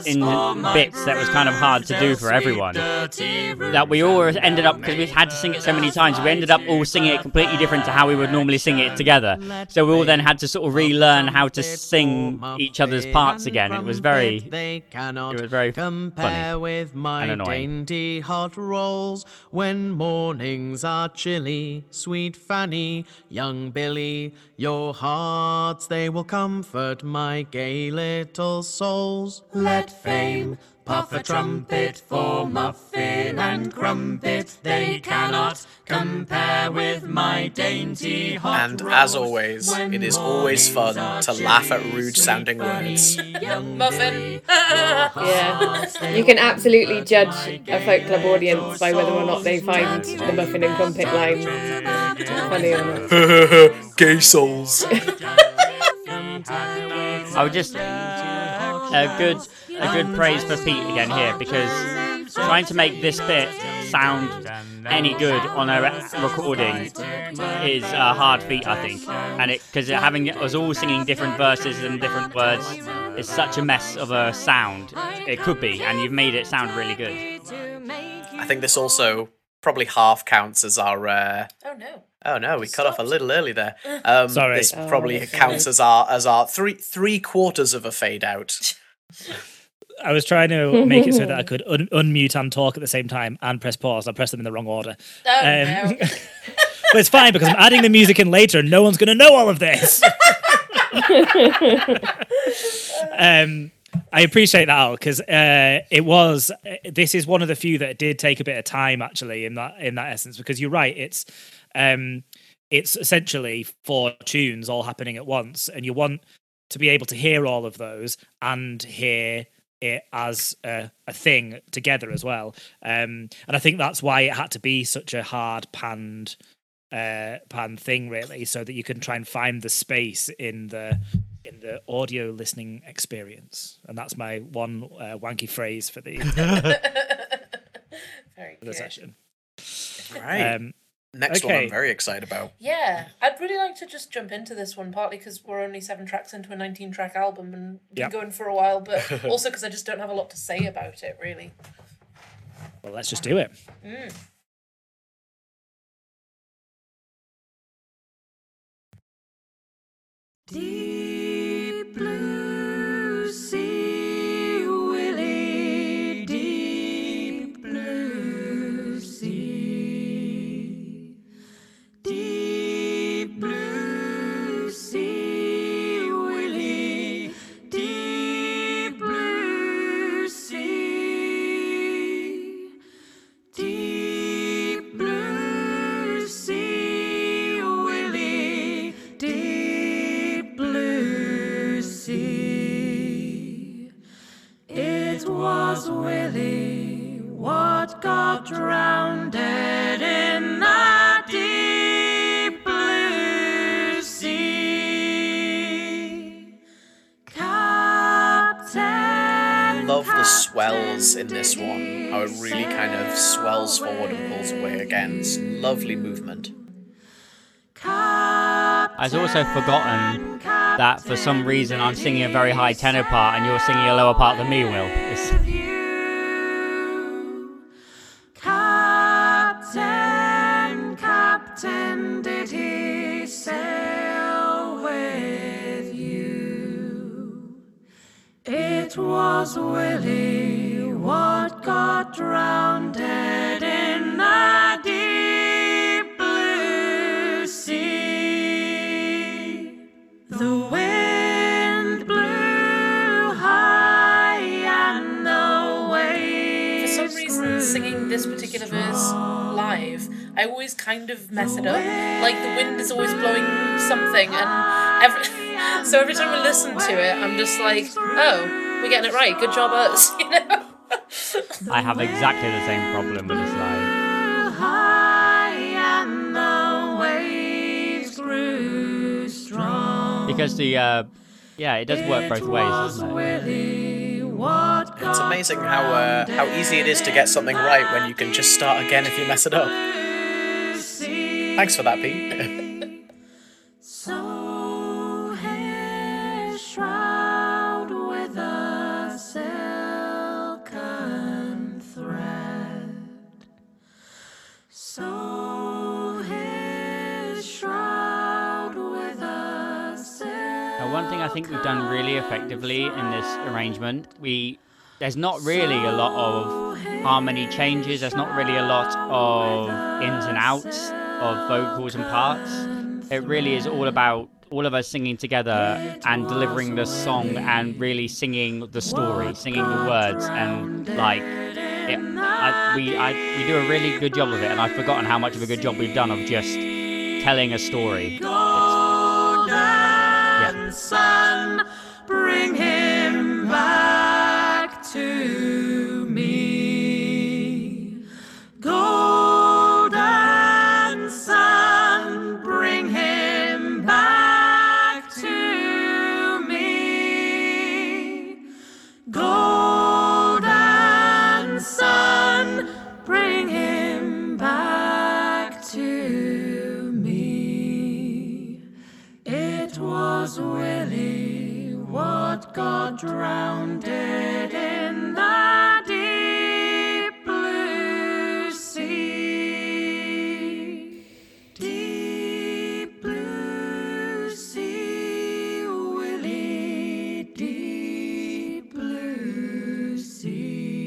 in bits that was kind of hard to do for everyone. That we all ended up because we've had to sing it so many times. We ended up all singing it completely different to how we would normally sing it together. So we all then had to sort of relearn how to sing each other's parts again. It was very, They cannot it was very compare funny with my and annoying. dainty hot rolls when mornings are chilly. Sweet Fanny, young Billy, your hearts they will comfort my gay little souls. Let fame puff a trumpet for muffin and crumpet. They cannot compare with my dainty hot And rolls. as always, when it is always fun to laugh at rude sounding words. (laughs) Muffin. (laughs) Yeah. You can absolutely judge a folk club audience by whether or not they find the muffin and crumpet line funny or not. (laughs) Gay souls. I would just uh, a good a good praise for Pete again here because trying to make this bit sound any good on a re- recording is a hard feat, I think, and it because having us all singing different verses and different words is such a mess of a sound. It could be, and you've made it sound really good. I think this also probably half counts as our. Uh, Oh no. oh no, we cut off a little early there. (laughs) Um, Sorry. This Oh, probably sorry. counts as our as our three three quarters of a fade out. (laughs) I was trying to make it so that I (laughs) could un- unmute and talk at the same time and press pause. I pressed them in the wrong order. Oh Um, no. (laughs) but it's fine because I'm adding the music in later and no one's going to know all of this. (laughs) um, I appreciate that, Al, because uh, it was. uh, This is one of the few that did take a bit of time, actually, in that in that essence. Because you're right, it's um, it's essentially four tunes all happening at once, and you want to be able to hear all of those and hear it as a, a thing together as well. Um, and I think that's why it had to be such a hard panned uh pan thing really so that you can try and find the space in the in the audio listening experience and that's my one uh, wanky phrase for the, (laughs) (laughs) Very the good. session All right. um Next one. I'm very excited about. Yeah, I'd really like to just jump into this one, partly because we're only seven tracks into a 19 track album and been Yep. going for a while, but (laughs) also because I just don't have a lot to say about it, really. well let's just do it mm. Deep blue sea, drowned in the deep blue sea. Captain. Love the swells in this one. How it really kind of swells forward and pulls away again. It's lovely movement. I've also forgotten that for some reason I'm singing a very high tenor part and you're singing a lower part than me, Will. It's, was Willie what got drowned in the deep blue sea. The wind blew high and the waves For some reason, grew singing this particular verse live, I always kind of mess it up. Like the wind is always blowing something, and every (laughs) so every time I listen to it, I'm just like, oh, we're getting it right. Good job, us. (laughs) You know. I have exactly the same problem with this live. high and the waves grew strong. Because the, uh, yeah, it does work both ways, doesn't it? It's amazing how uh, how easy it is to get something right when you can just start again if you mess it up. Thanks for that, Pete. (laughs) I think we've done really effectively in this arrangement, we there's not really a lot of harmony changes. There's not really a lot of ins and outs of vocals and parts. It really is all about all of us singing together and delivering the song and really singing the story, singing the words, and like it, I, we I, we do a really good job of it. And I've forgotten how much of a good job we've done of just telling a story. golden sun, bring him drowned in the deep blue sea. Deep blue sea, Willie, deep blue sea.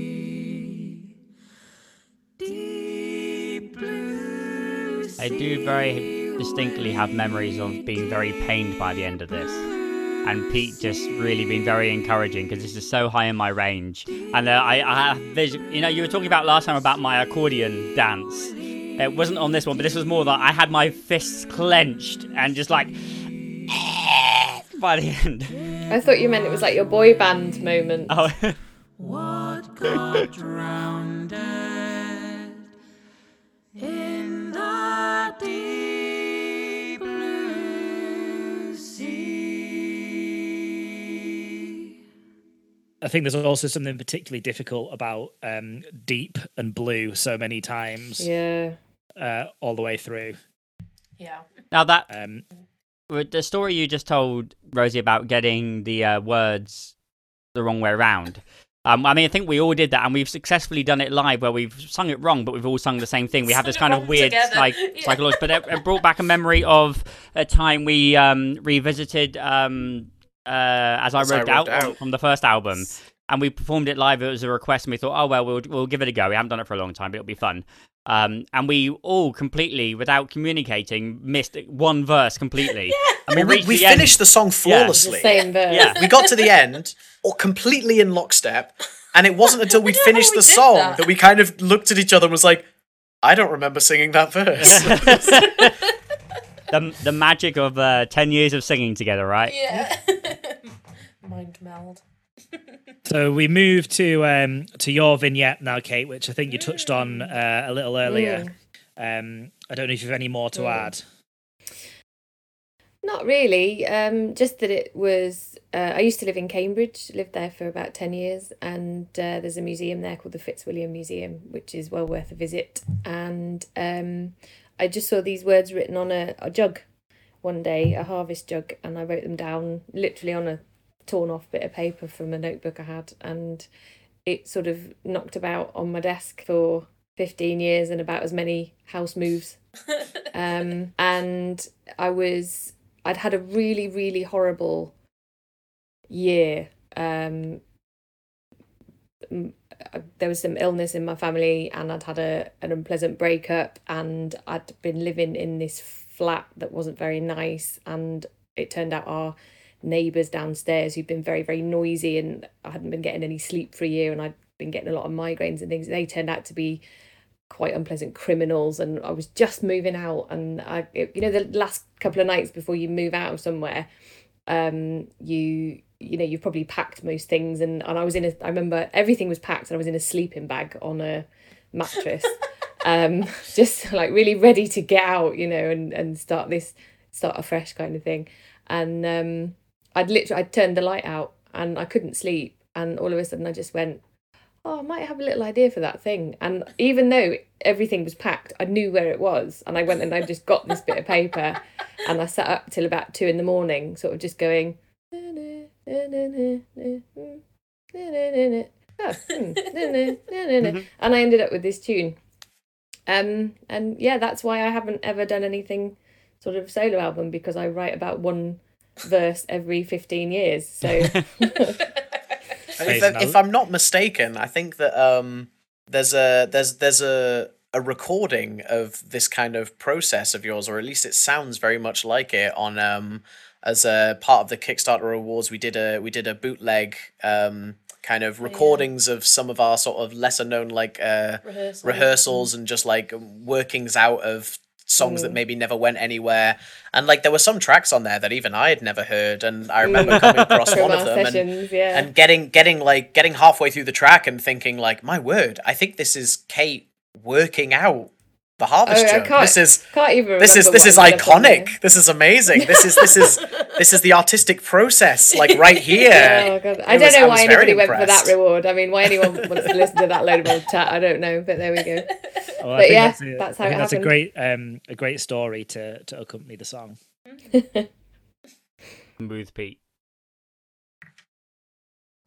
Deep blue sea. I do very distinctly have memories of being very pained by the end of this. And Pete just really been very encouraging because this is so high in my range. And uh, I, I have vision. You know, you were talking about last time about my accordion dance. It wasn't on this one, but this was more that I had my fists clenched and just like (laughs) by the end. I thought you meant it was like your boy band moment. Oh, (laughs) think there's also something particularly difficult about um, deep and blue so many times Yeah. uh, all the way through. Yeah. Now that Um, with the story you just told Rosie about getting the uh, words the wrong way around. Um, I mean, I think we all did that, and we've successfully done it live, where we've sung it wrong, but we've all sung the same thing. We have this kind of weird, together. like, (laughs) Yeah. psychological. But it, it brought back a memory of a time we um, revisited, um, as I As I wrote Wrote out Out. from the first album, and we performed it live. It was a request, and we thought, oh well, we'll we'll give it a go. We haven't done it for a long time, but it'll be fun. Um, and we all completely, without communicating, missed one verse completely. (laughs) And we, reached we the end. finished the song The flawlessly. same verse. Yeah. we got to the end, or completely in lockstep, and it wasn't until (laughs) we'd finished we the song that. that. we kind of looked at each other and was like, "I don't remember singing that verse." (laughs) the the magic of uh, ten years of singing together, right? Yeah. Mind meld. (laughs) so we move to um, to your vignette now, Kate, which I think you touched on uh, a little earlier. Um, I don't know if you have any more to Mm. add. Not really. Um, just that it was. Uh, I used to live in Cambridge. Lived there for about ten years, and uh, there's a museum there called the Fitzwilliam Museum, which is well worth a visit. And um, I just saw these words written on a, a jug one day, a harvest jug, and I wrote them down literally on a torn off bit of paper from a notebook I had, and it sort of knocked about on my desk for fifteen years and about as many house moves (laughs) um, and I was I'd had a really really horrible year. Um, uh, there was some illness in my family, and I'd had a an unpleasant breakup, and I'd been living in this flat that wasn't very nice, and it turned out our neighbours downstairs who'd been very very noisy, and I hadn't been getting any sleep for a year, and I'd been getting a lot of migraines and things. They turned out to be quite unpleasant criminals and I was just moving out and I you know the last couple of nights before you move out of somewhere um you you know you've probably packed most things and, and I was in a I remember everything was packed and I was in a sleeping bag on a mattress (laughs) um just like really ready to get out you know and and start this start afresh kind of thing and um I'd literally I'd turned the light out and I couldn't sleep and all of a sudden I just went oh, I might have a little idea for that thing. And even though everything was packed, I knew where it was. And I went and I just got this bit of paper (laughs) and I sat up till about two in the morning, sort of just going. "Oh, hmm, (laughs) and I ended up with this tune. Um, and yeah, that's why I haven't ever done anything sort of solo album because I write about one verse every 15 years. So (laughs) (laughs) And if, Amazing. if I'm not mistaken, I think that um, there's a there's there's a a recording of this kind of process of yours, or at least it sounds very much like it. On um, as a part of the Kickstarter awards, we did a we did a bootleg um, kind of recordings of some of our sort of lesser known like uh, Rehearsal. rehearsals and just like workings out of songs that maybe never went anywhere. And like there were some tracks on there that even I had never heard, and I remember coming across (laughs) one of them and yeah. and getting getting like getting halfway through the track and thinking like my word i think this is kate working out the harvest Oh, I this is Can't even this is remember this is what I put on there. iconic this is amazing this is this is (laughs) this is the artistic process like right (laughs) here Oh god, I don't was- know why very anybody went for that reward. I mean, why anyone (laughs) wants to listen to that load of old chat, I don't know. But there we go. Well, I But yeah, that's, a, that's how I it think that's a great um, a great story to to accompany the song. Smooth Pete.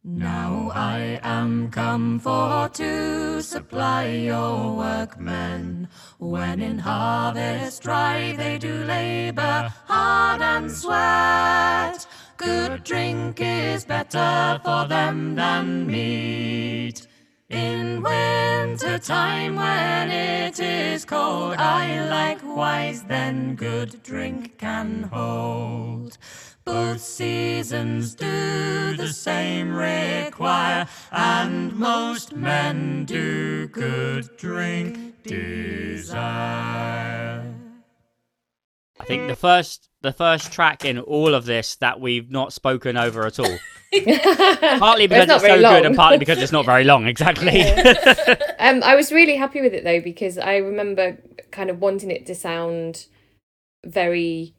Now I am come for to supply your workmen. When in harvest dry they do labor hard and sweat. Good drink is better for them than meat. In winter time when it is cold, I likewise then good drink can hold. Both seasons do the same require, and most men do good drink desire. I think the first the first track in all of this that we've not spoken over at all. (laughs) partly because It's not it's, so very good, and long. partly because it's not very long. Exactly. (laughs) (laughs) um, I was really happy with it though because I remember kind of wanting it to sound very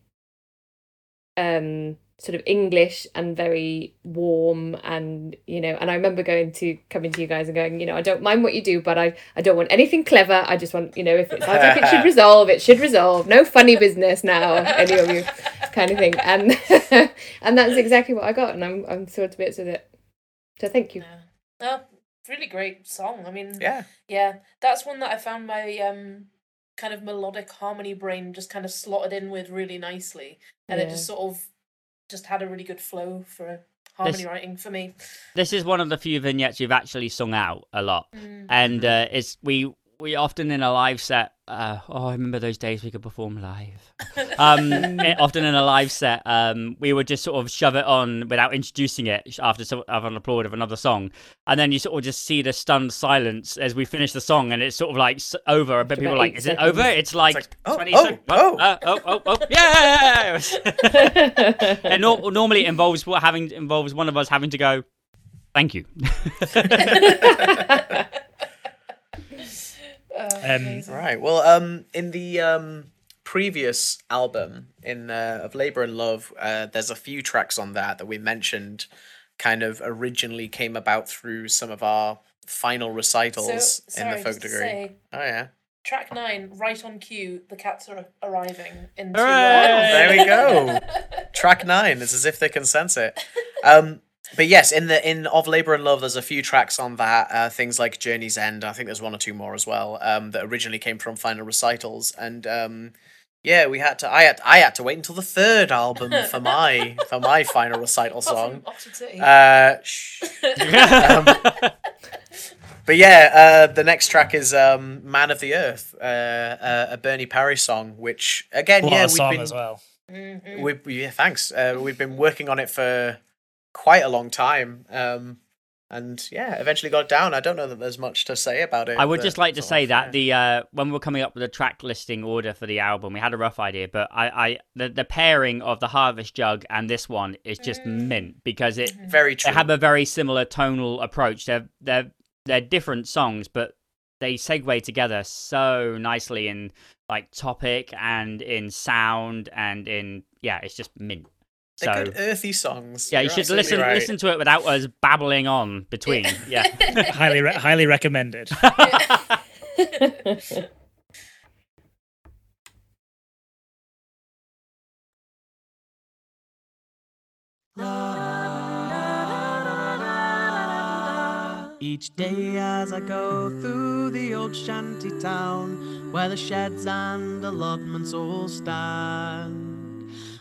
um sort of English and very warm and you know and I remember going to coming to you guys and going you know I don't mind what you do but I I don't want anything clever I just want you know if it sounds like it should (laughs) resolve it should resolve no funny business now any of you kind of thing and (laughs) and that's exactly what I got and I'm I'm thrilled to bits with it so thank you Yeah. Oh, really great song. I mean, Yeah. yeah, that's one that I found my um kind of melodic harmony brain just kind of slotted in with really nicely, and it just sort of just had a really good flow for harmony This- writing for me. this is one of the few vignettes you've actually sung out a lot, Mm. and uh, it's we we often in a live set. Uh, oh, I remember those days we could perform live. (laughs) Um, eh, often in a live set, um, we would just sort of shove it on without introducing it after some, after an applaud of another song, and then you sort of just see the stunned silence as we finish the song, and it's sort of like s- over. But people are like, eight "Is it over?" It's like, like, oh, 20 oh, sec- oh. uh, oh, oh, oh, yeah. (laughs) and nor- normally it involves what having involves one of us having to go. Thank you. (laughs) Uh, Um. Right. Well, um, in the um previous album in uh, of Labor and Love, uh, there's a few tracks on that that we mentioned, kind of originally came about through some of our final recitals So, in the folk degree. say, Oh yeah. track nine, right on cue, the cats are arriving into. Hooray! uh, There we go. (laughs) Track nine. It's as if they can sense it. Um, but yes, in the in of Labor and Love, there's a few tracks on that. Uh, things like Journey's End. I think there's one or two more as well. Um, that originally came from final recitals, and um, yeah, we had to. I had I had to wait until the third album for my (laughs) for my final recital song. from Oxford City. Uh, shh. Um, (laughs) but yeah, uh, the next track is um, "Man of the Earth," uh, uh, a Bernie Parry song, which again, What yeah, a we've song been as well. Mhm. we we- yeah, thanks. Uh, we've been working on it for quite a long time, um, and yeah, eventually got it down. I don't know that there's much to say about it. I would just like to say that the uh, when we we're coming up with the track listing order for the album, we had a rough idea, but I, I the, the pairing of the Harvest Jug and this one is just mint because it very true. they have a very similar tonal approach. They're they're they're different songs, but they segue together so nicely in like topic and in sound and in yeah, it's just mint. They're So good earthy songs. yeah, you You're should listen right. listen to it without us babbling on between. Yeah. (laughs) highly re- highly recommended. (laughs) Each day as I go through the old shanty town where the sheds and allotments all stand,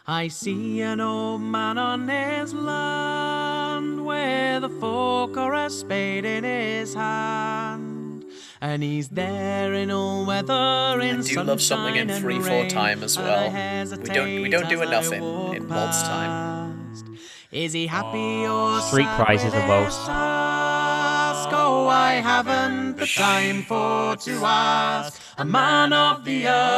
I see an old man on his land with a fork or a spade in his hand. And he's there in all weather, in I do love something in three four rain, time as well. We don't we don't do enough in walk in waltz time. Is he happy or Street sad prices with of waltz. his task? Oh, I haven't the time for to ask. A man of the earth,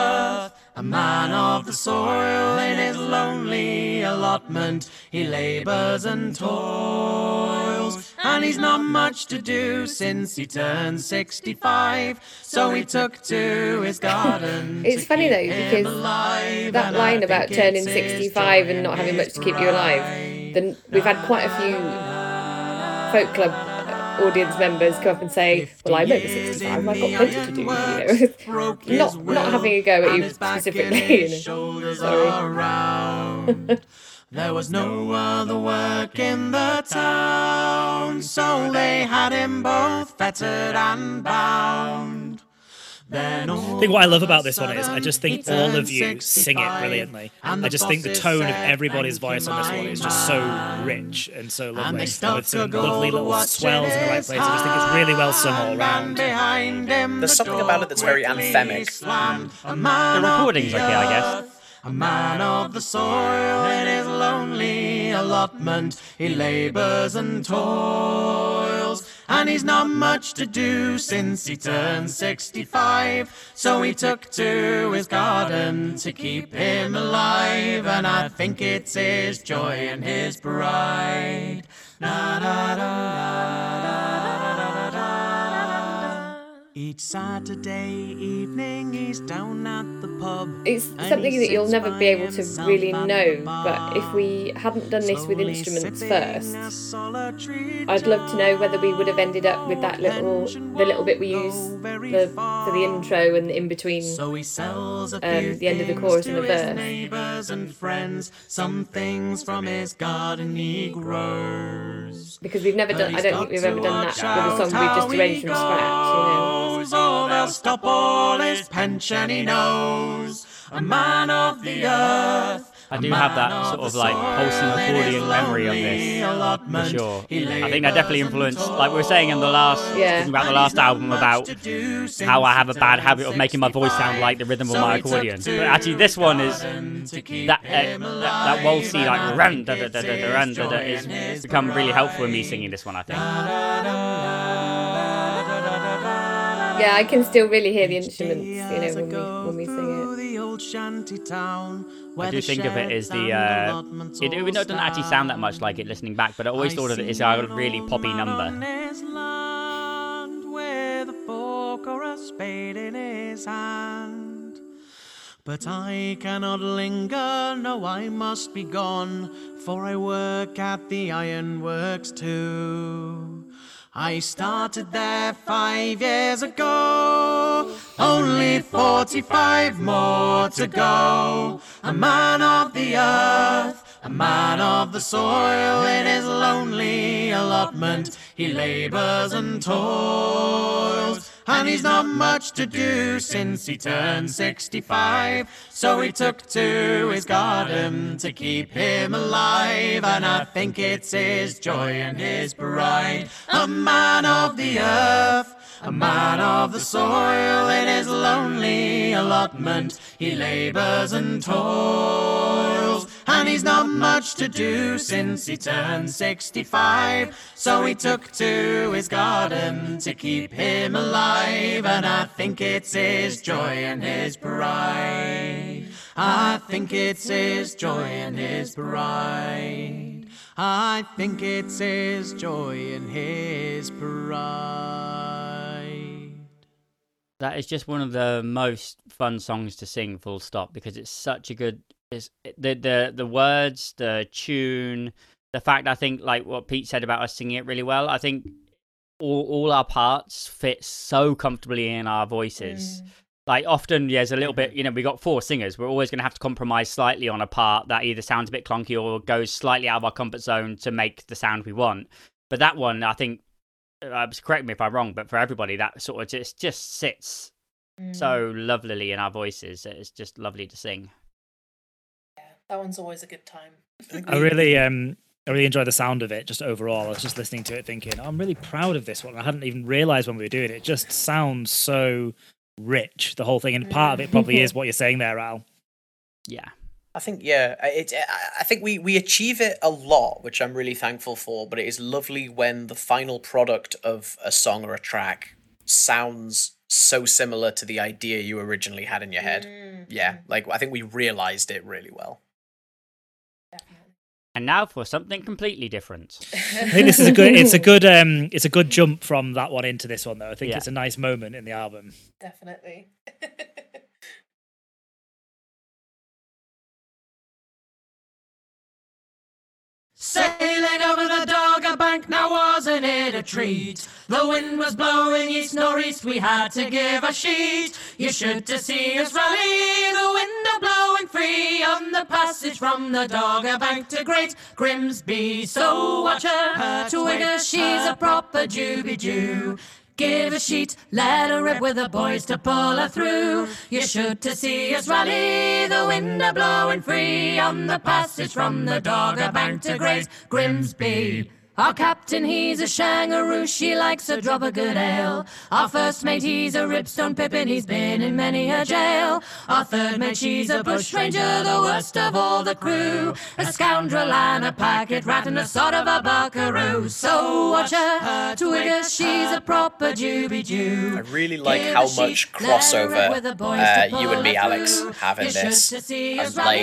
a man of the soil, in his lonely allotment, he labors and toils. And he's not much to do since he turned 65, so he took to his garden. It's to funny keep though, because alive, that line about turning 65 and not having much to keep you alive, then we've had quite a few folk club audience members come up and say, "Well, I'm over 65. I've got plenty to do." You know, (laughs) not not having a go at you specifically. You know. Sorry. There was no other work in the town, so they had him both fettered and bound. Then I think what I love about this one is I just think all of you sing it brilliantly. I just think the tone of everybody's voice on this one is just so rich and so lovely, and with some lovely little swells in the right place. I just think it's really well sung all around. There's something about it that's very anthemic. Mm. The recording's okay, I guess. A man of the soil in his lonely allotment, he labors and toils, and he's not much to do since he turned 65. So he took to his garden to keep him alive, and I think it's his joy and his pride. Da, da, da, da. Each Saturday evening he's down at the pub. It's something that you'll never be able to really know, but if we hadn't done this with instruments first, I'd love to know whether we would have ended up with that little, the little bit we use the, for the intro and in between. So he sells a Um, the end of the chorus and the verse. neighbors and friends. Some things from his garden he grows. Because we've never done, I don't think we've ever done that with a song we've just arranged from scratch, you know. Goes, Or they'll stop all his pension he knows. A man of the earth. I a do have that sort of the like wholesome soil in his accordion memory of this, for sure. I think that definitely influenced, like we were saying in the last, Yeah. talking about the last album about to do since how I have a bad habit of making my voice sound like the rhythm of my So he took accordion. But actually, this one is garden to keep that uh, him that, that waltzy alive, like and I run da think da da da it's da run his da da joy is and his it's become really helpful in me pride. singing this one. I think. Yeah, I can still really hear the instruments, you know, when we, when we sing it. The old shanty town I do you think of it as the uh, it, it doesn't actually sound that much like it listening back, but I always thought of it as a really poppy number. With a fork or a spade in his hand. But I cannot linger, no, I must be gone, for I work at the ironworks too. I started there five years ago, only 45 more to go. A man of the earth, a man of the soil, in his lonely allotment, he labors and toils. And he's not much to do since he turned 65. So he took to his garden to keep him alive. And I think it's his joy and his pride. A man of the earth. A man of the soil in his lonely allotment, he labors and toils. And he's not much to do since he turned 65. So he took to his garden to keep him alive. And I think it's his joy and his pride. I think it's his joy and his pride. I think it's his joy and his pride. That is just one of the most fun songs to sing, full stop, because it's such a good. It's eh, the the the words, the tune, the fact I think like what Pete said about us singing it really well. I think all all our parts fit so comfortably in our voices. Mm. Like often, yeah, there's a little bit. Mm. You know, we got four singers. We're always going to have to compromise slightly on a part that either sounds a bit clunky or goes slightly out of our comfort zone to make the sound we want. But that one, I think, uh, correct me if I'm wrong, but for everybody, that sort of just just sits so mm. lovely in our voices. It's just lovely to sing. That one's always a good time. I really um I really enjoy the sound of it just overall. I was just listening to it thinking, I'm really proud of this one. I hadn't even realized when we were doing it. It just sounds so rich, the whole thing. And part of it probably is what you're saying there, Al. Yeah. I think yeah, it. I- I think we we achieve it a lot, which I'm really thankful for. But it is lovely when the final product of a song or a track sounds so similar to the idea you originally had in your head. Yeah, like I think we realized it really well. And now for something completely different. I think this is a good it's a good um it's a good jump from that one into this one though. I think Yeah. it's a nice moment in the album. Definitely. (laughs) Sailing over the Dogger Bank, now wasn't it a treat? The wind was blowing east northeast, we had to give a sheet. You should to see us rally, the window blowing free on the passage from the Dogger Bank to Great Grimsby. So watch her, Twigger, she's a proper Juby Jew. Give a sheet, let her rip with the boys to pull her through. You should to see us rally, the window blowing free on the passage from the Dogger Bank to Great Grimsby. Our captain, he's a shangaroo, she likes a drop of good ale. Our first mate, he's a ripstone pippin, he's been in many a jail. Our third mate, she's a bushranger, the worst of all the crew. A scoundrel and a packet rat and a sort of a buckaroo. So watch her, Twigger, she's a proper Juby Jew. I really like how much crossover uh, you and me, Alex, have in this. And like,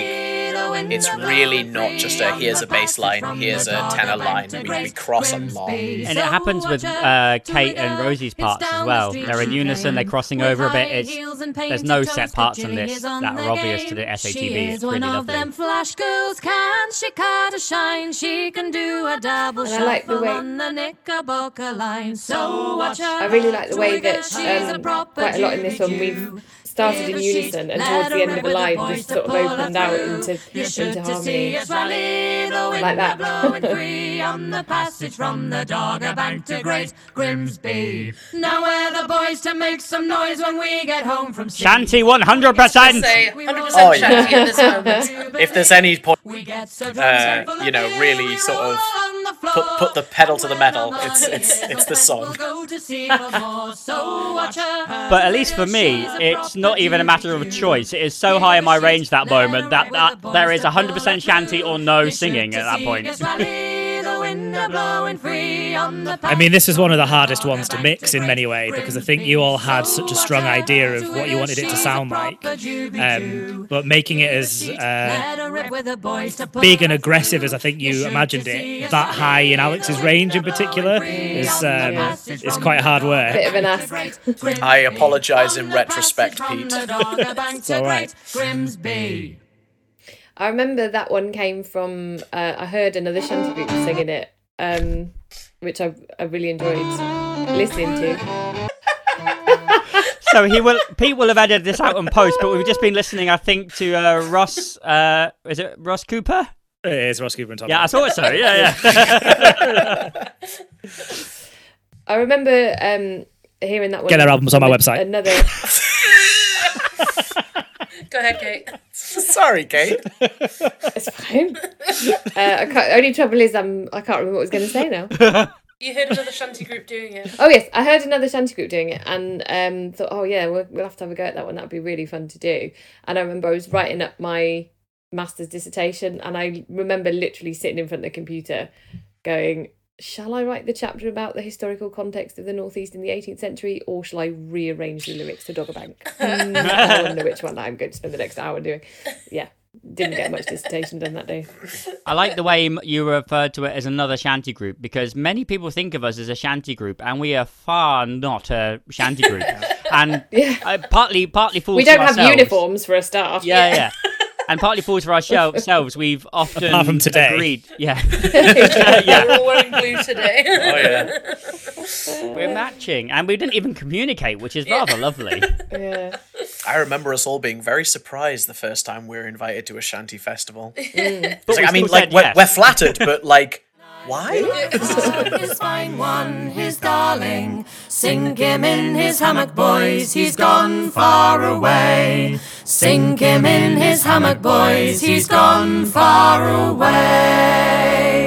it's really not just a here's a bass line, here's a tenor line. We, we cross a lot. And it happens with uh, Kate and Rosie's parts as well. They're in unison, they're crossing over a bit. It's, there's no set parts in this that are obvious to the SATB. It's really one of them lovely. flash girls, can she cut a shine? She can do a double And I like the way- on the Knickerbocker line. So watch her. I really like the way Twigger, that she's a um, proper quite a lot in this one we've Jew. Started in Give her sheets, unison and towards the end of the with the line just sort of opened out into, You're into see harmony. us rally, the wind Like that. free on the passage from the Dogger Bank to Great Grimsby. Now we're the boys to make some noise when we get home from sea. Shanty 100%! say 100% Oh, yeah. shanty at this (laughs) moment. If there's any point, We get so Uh, you know, really sort of put put the pedal to the metal, it's it's it's the song. But at least for me, it's not even a matter of choice. It is so high in my range that moment that, that there is 100% shanty or no singing at that point. I mean, this is one of the hardest ones to mix in many ways because I think you all had such a strong idea of what you wanted it to sound like. Um, but making it as uh, big and aggressive as I think you imagined it, that high in Alex's range in particular, is um, is quite hard Bit work. of an ask. I apologise in retrospect, Pete. It's all right. Grimsby. I remember that one came from. Uh, I heard another shanty group singing it, um, which I, I really enjoyed listening to. (laughs) So he will, Pete will have edited this out in post, but we've just been listening, I think, to uh, Ross. Uh, is it Ross Cooper? It is Ross Cooper and Tom. Yeah, I thought so. Yeah, yeah. (laughs) I remember um, hearing that one. Get their albums on my website. Another. Go ahead, Kate. (laughs) Sorry, Kate. It's fine. Uh, I can't, only trouble is I'm, I can't remember what I was going to say now. (laughs) You heard another shanty group doing it. Oh yes, I heard another shanty group doing it, and um, thought, oh yeah, we'll, we'll have to have a go at that one. That'd be really fun to do. And I remember I was writing up my master's dissertation, and I remember literally sitting in front of the computer, going, "Shall I write the chapter about the historical context of the Northeast in the 18th century, or shall I rearrange the lyrics to Doggerbank?" (laughs) Hmm, I wonder which one I'm going to spend the next hour doing. Yeah, didn't get much dissertation done that day. I like the way you referred to it as another shanty group because many people think of us as a shanty group, and we are far not a shanty group. (laughs) and Yeah. uh, partly, partly fools We don't have ourselves. uniforms for a start. Yeah, yeah. (laughs) And partly fools for ourselves. We've often Apart from today. agreed. (laughs) (laughs) Yeah, We're all wearing blue today. Oh yeah. We're matching, and we didn't even communicate, which is rather lovely. (laughs) yeah. I remember us all being very surprised the first time we were invited to a shanty festival. Mm. But It's we like, I mean, like we're, yes. we're flattered, but like, why? his fine one, his darling. Sink him in his hammock, boys, he's gone far away. Sink him in his hammock, boys, he's gone far away.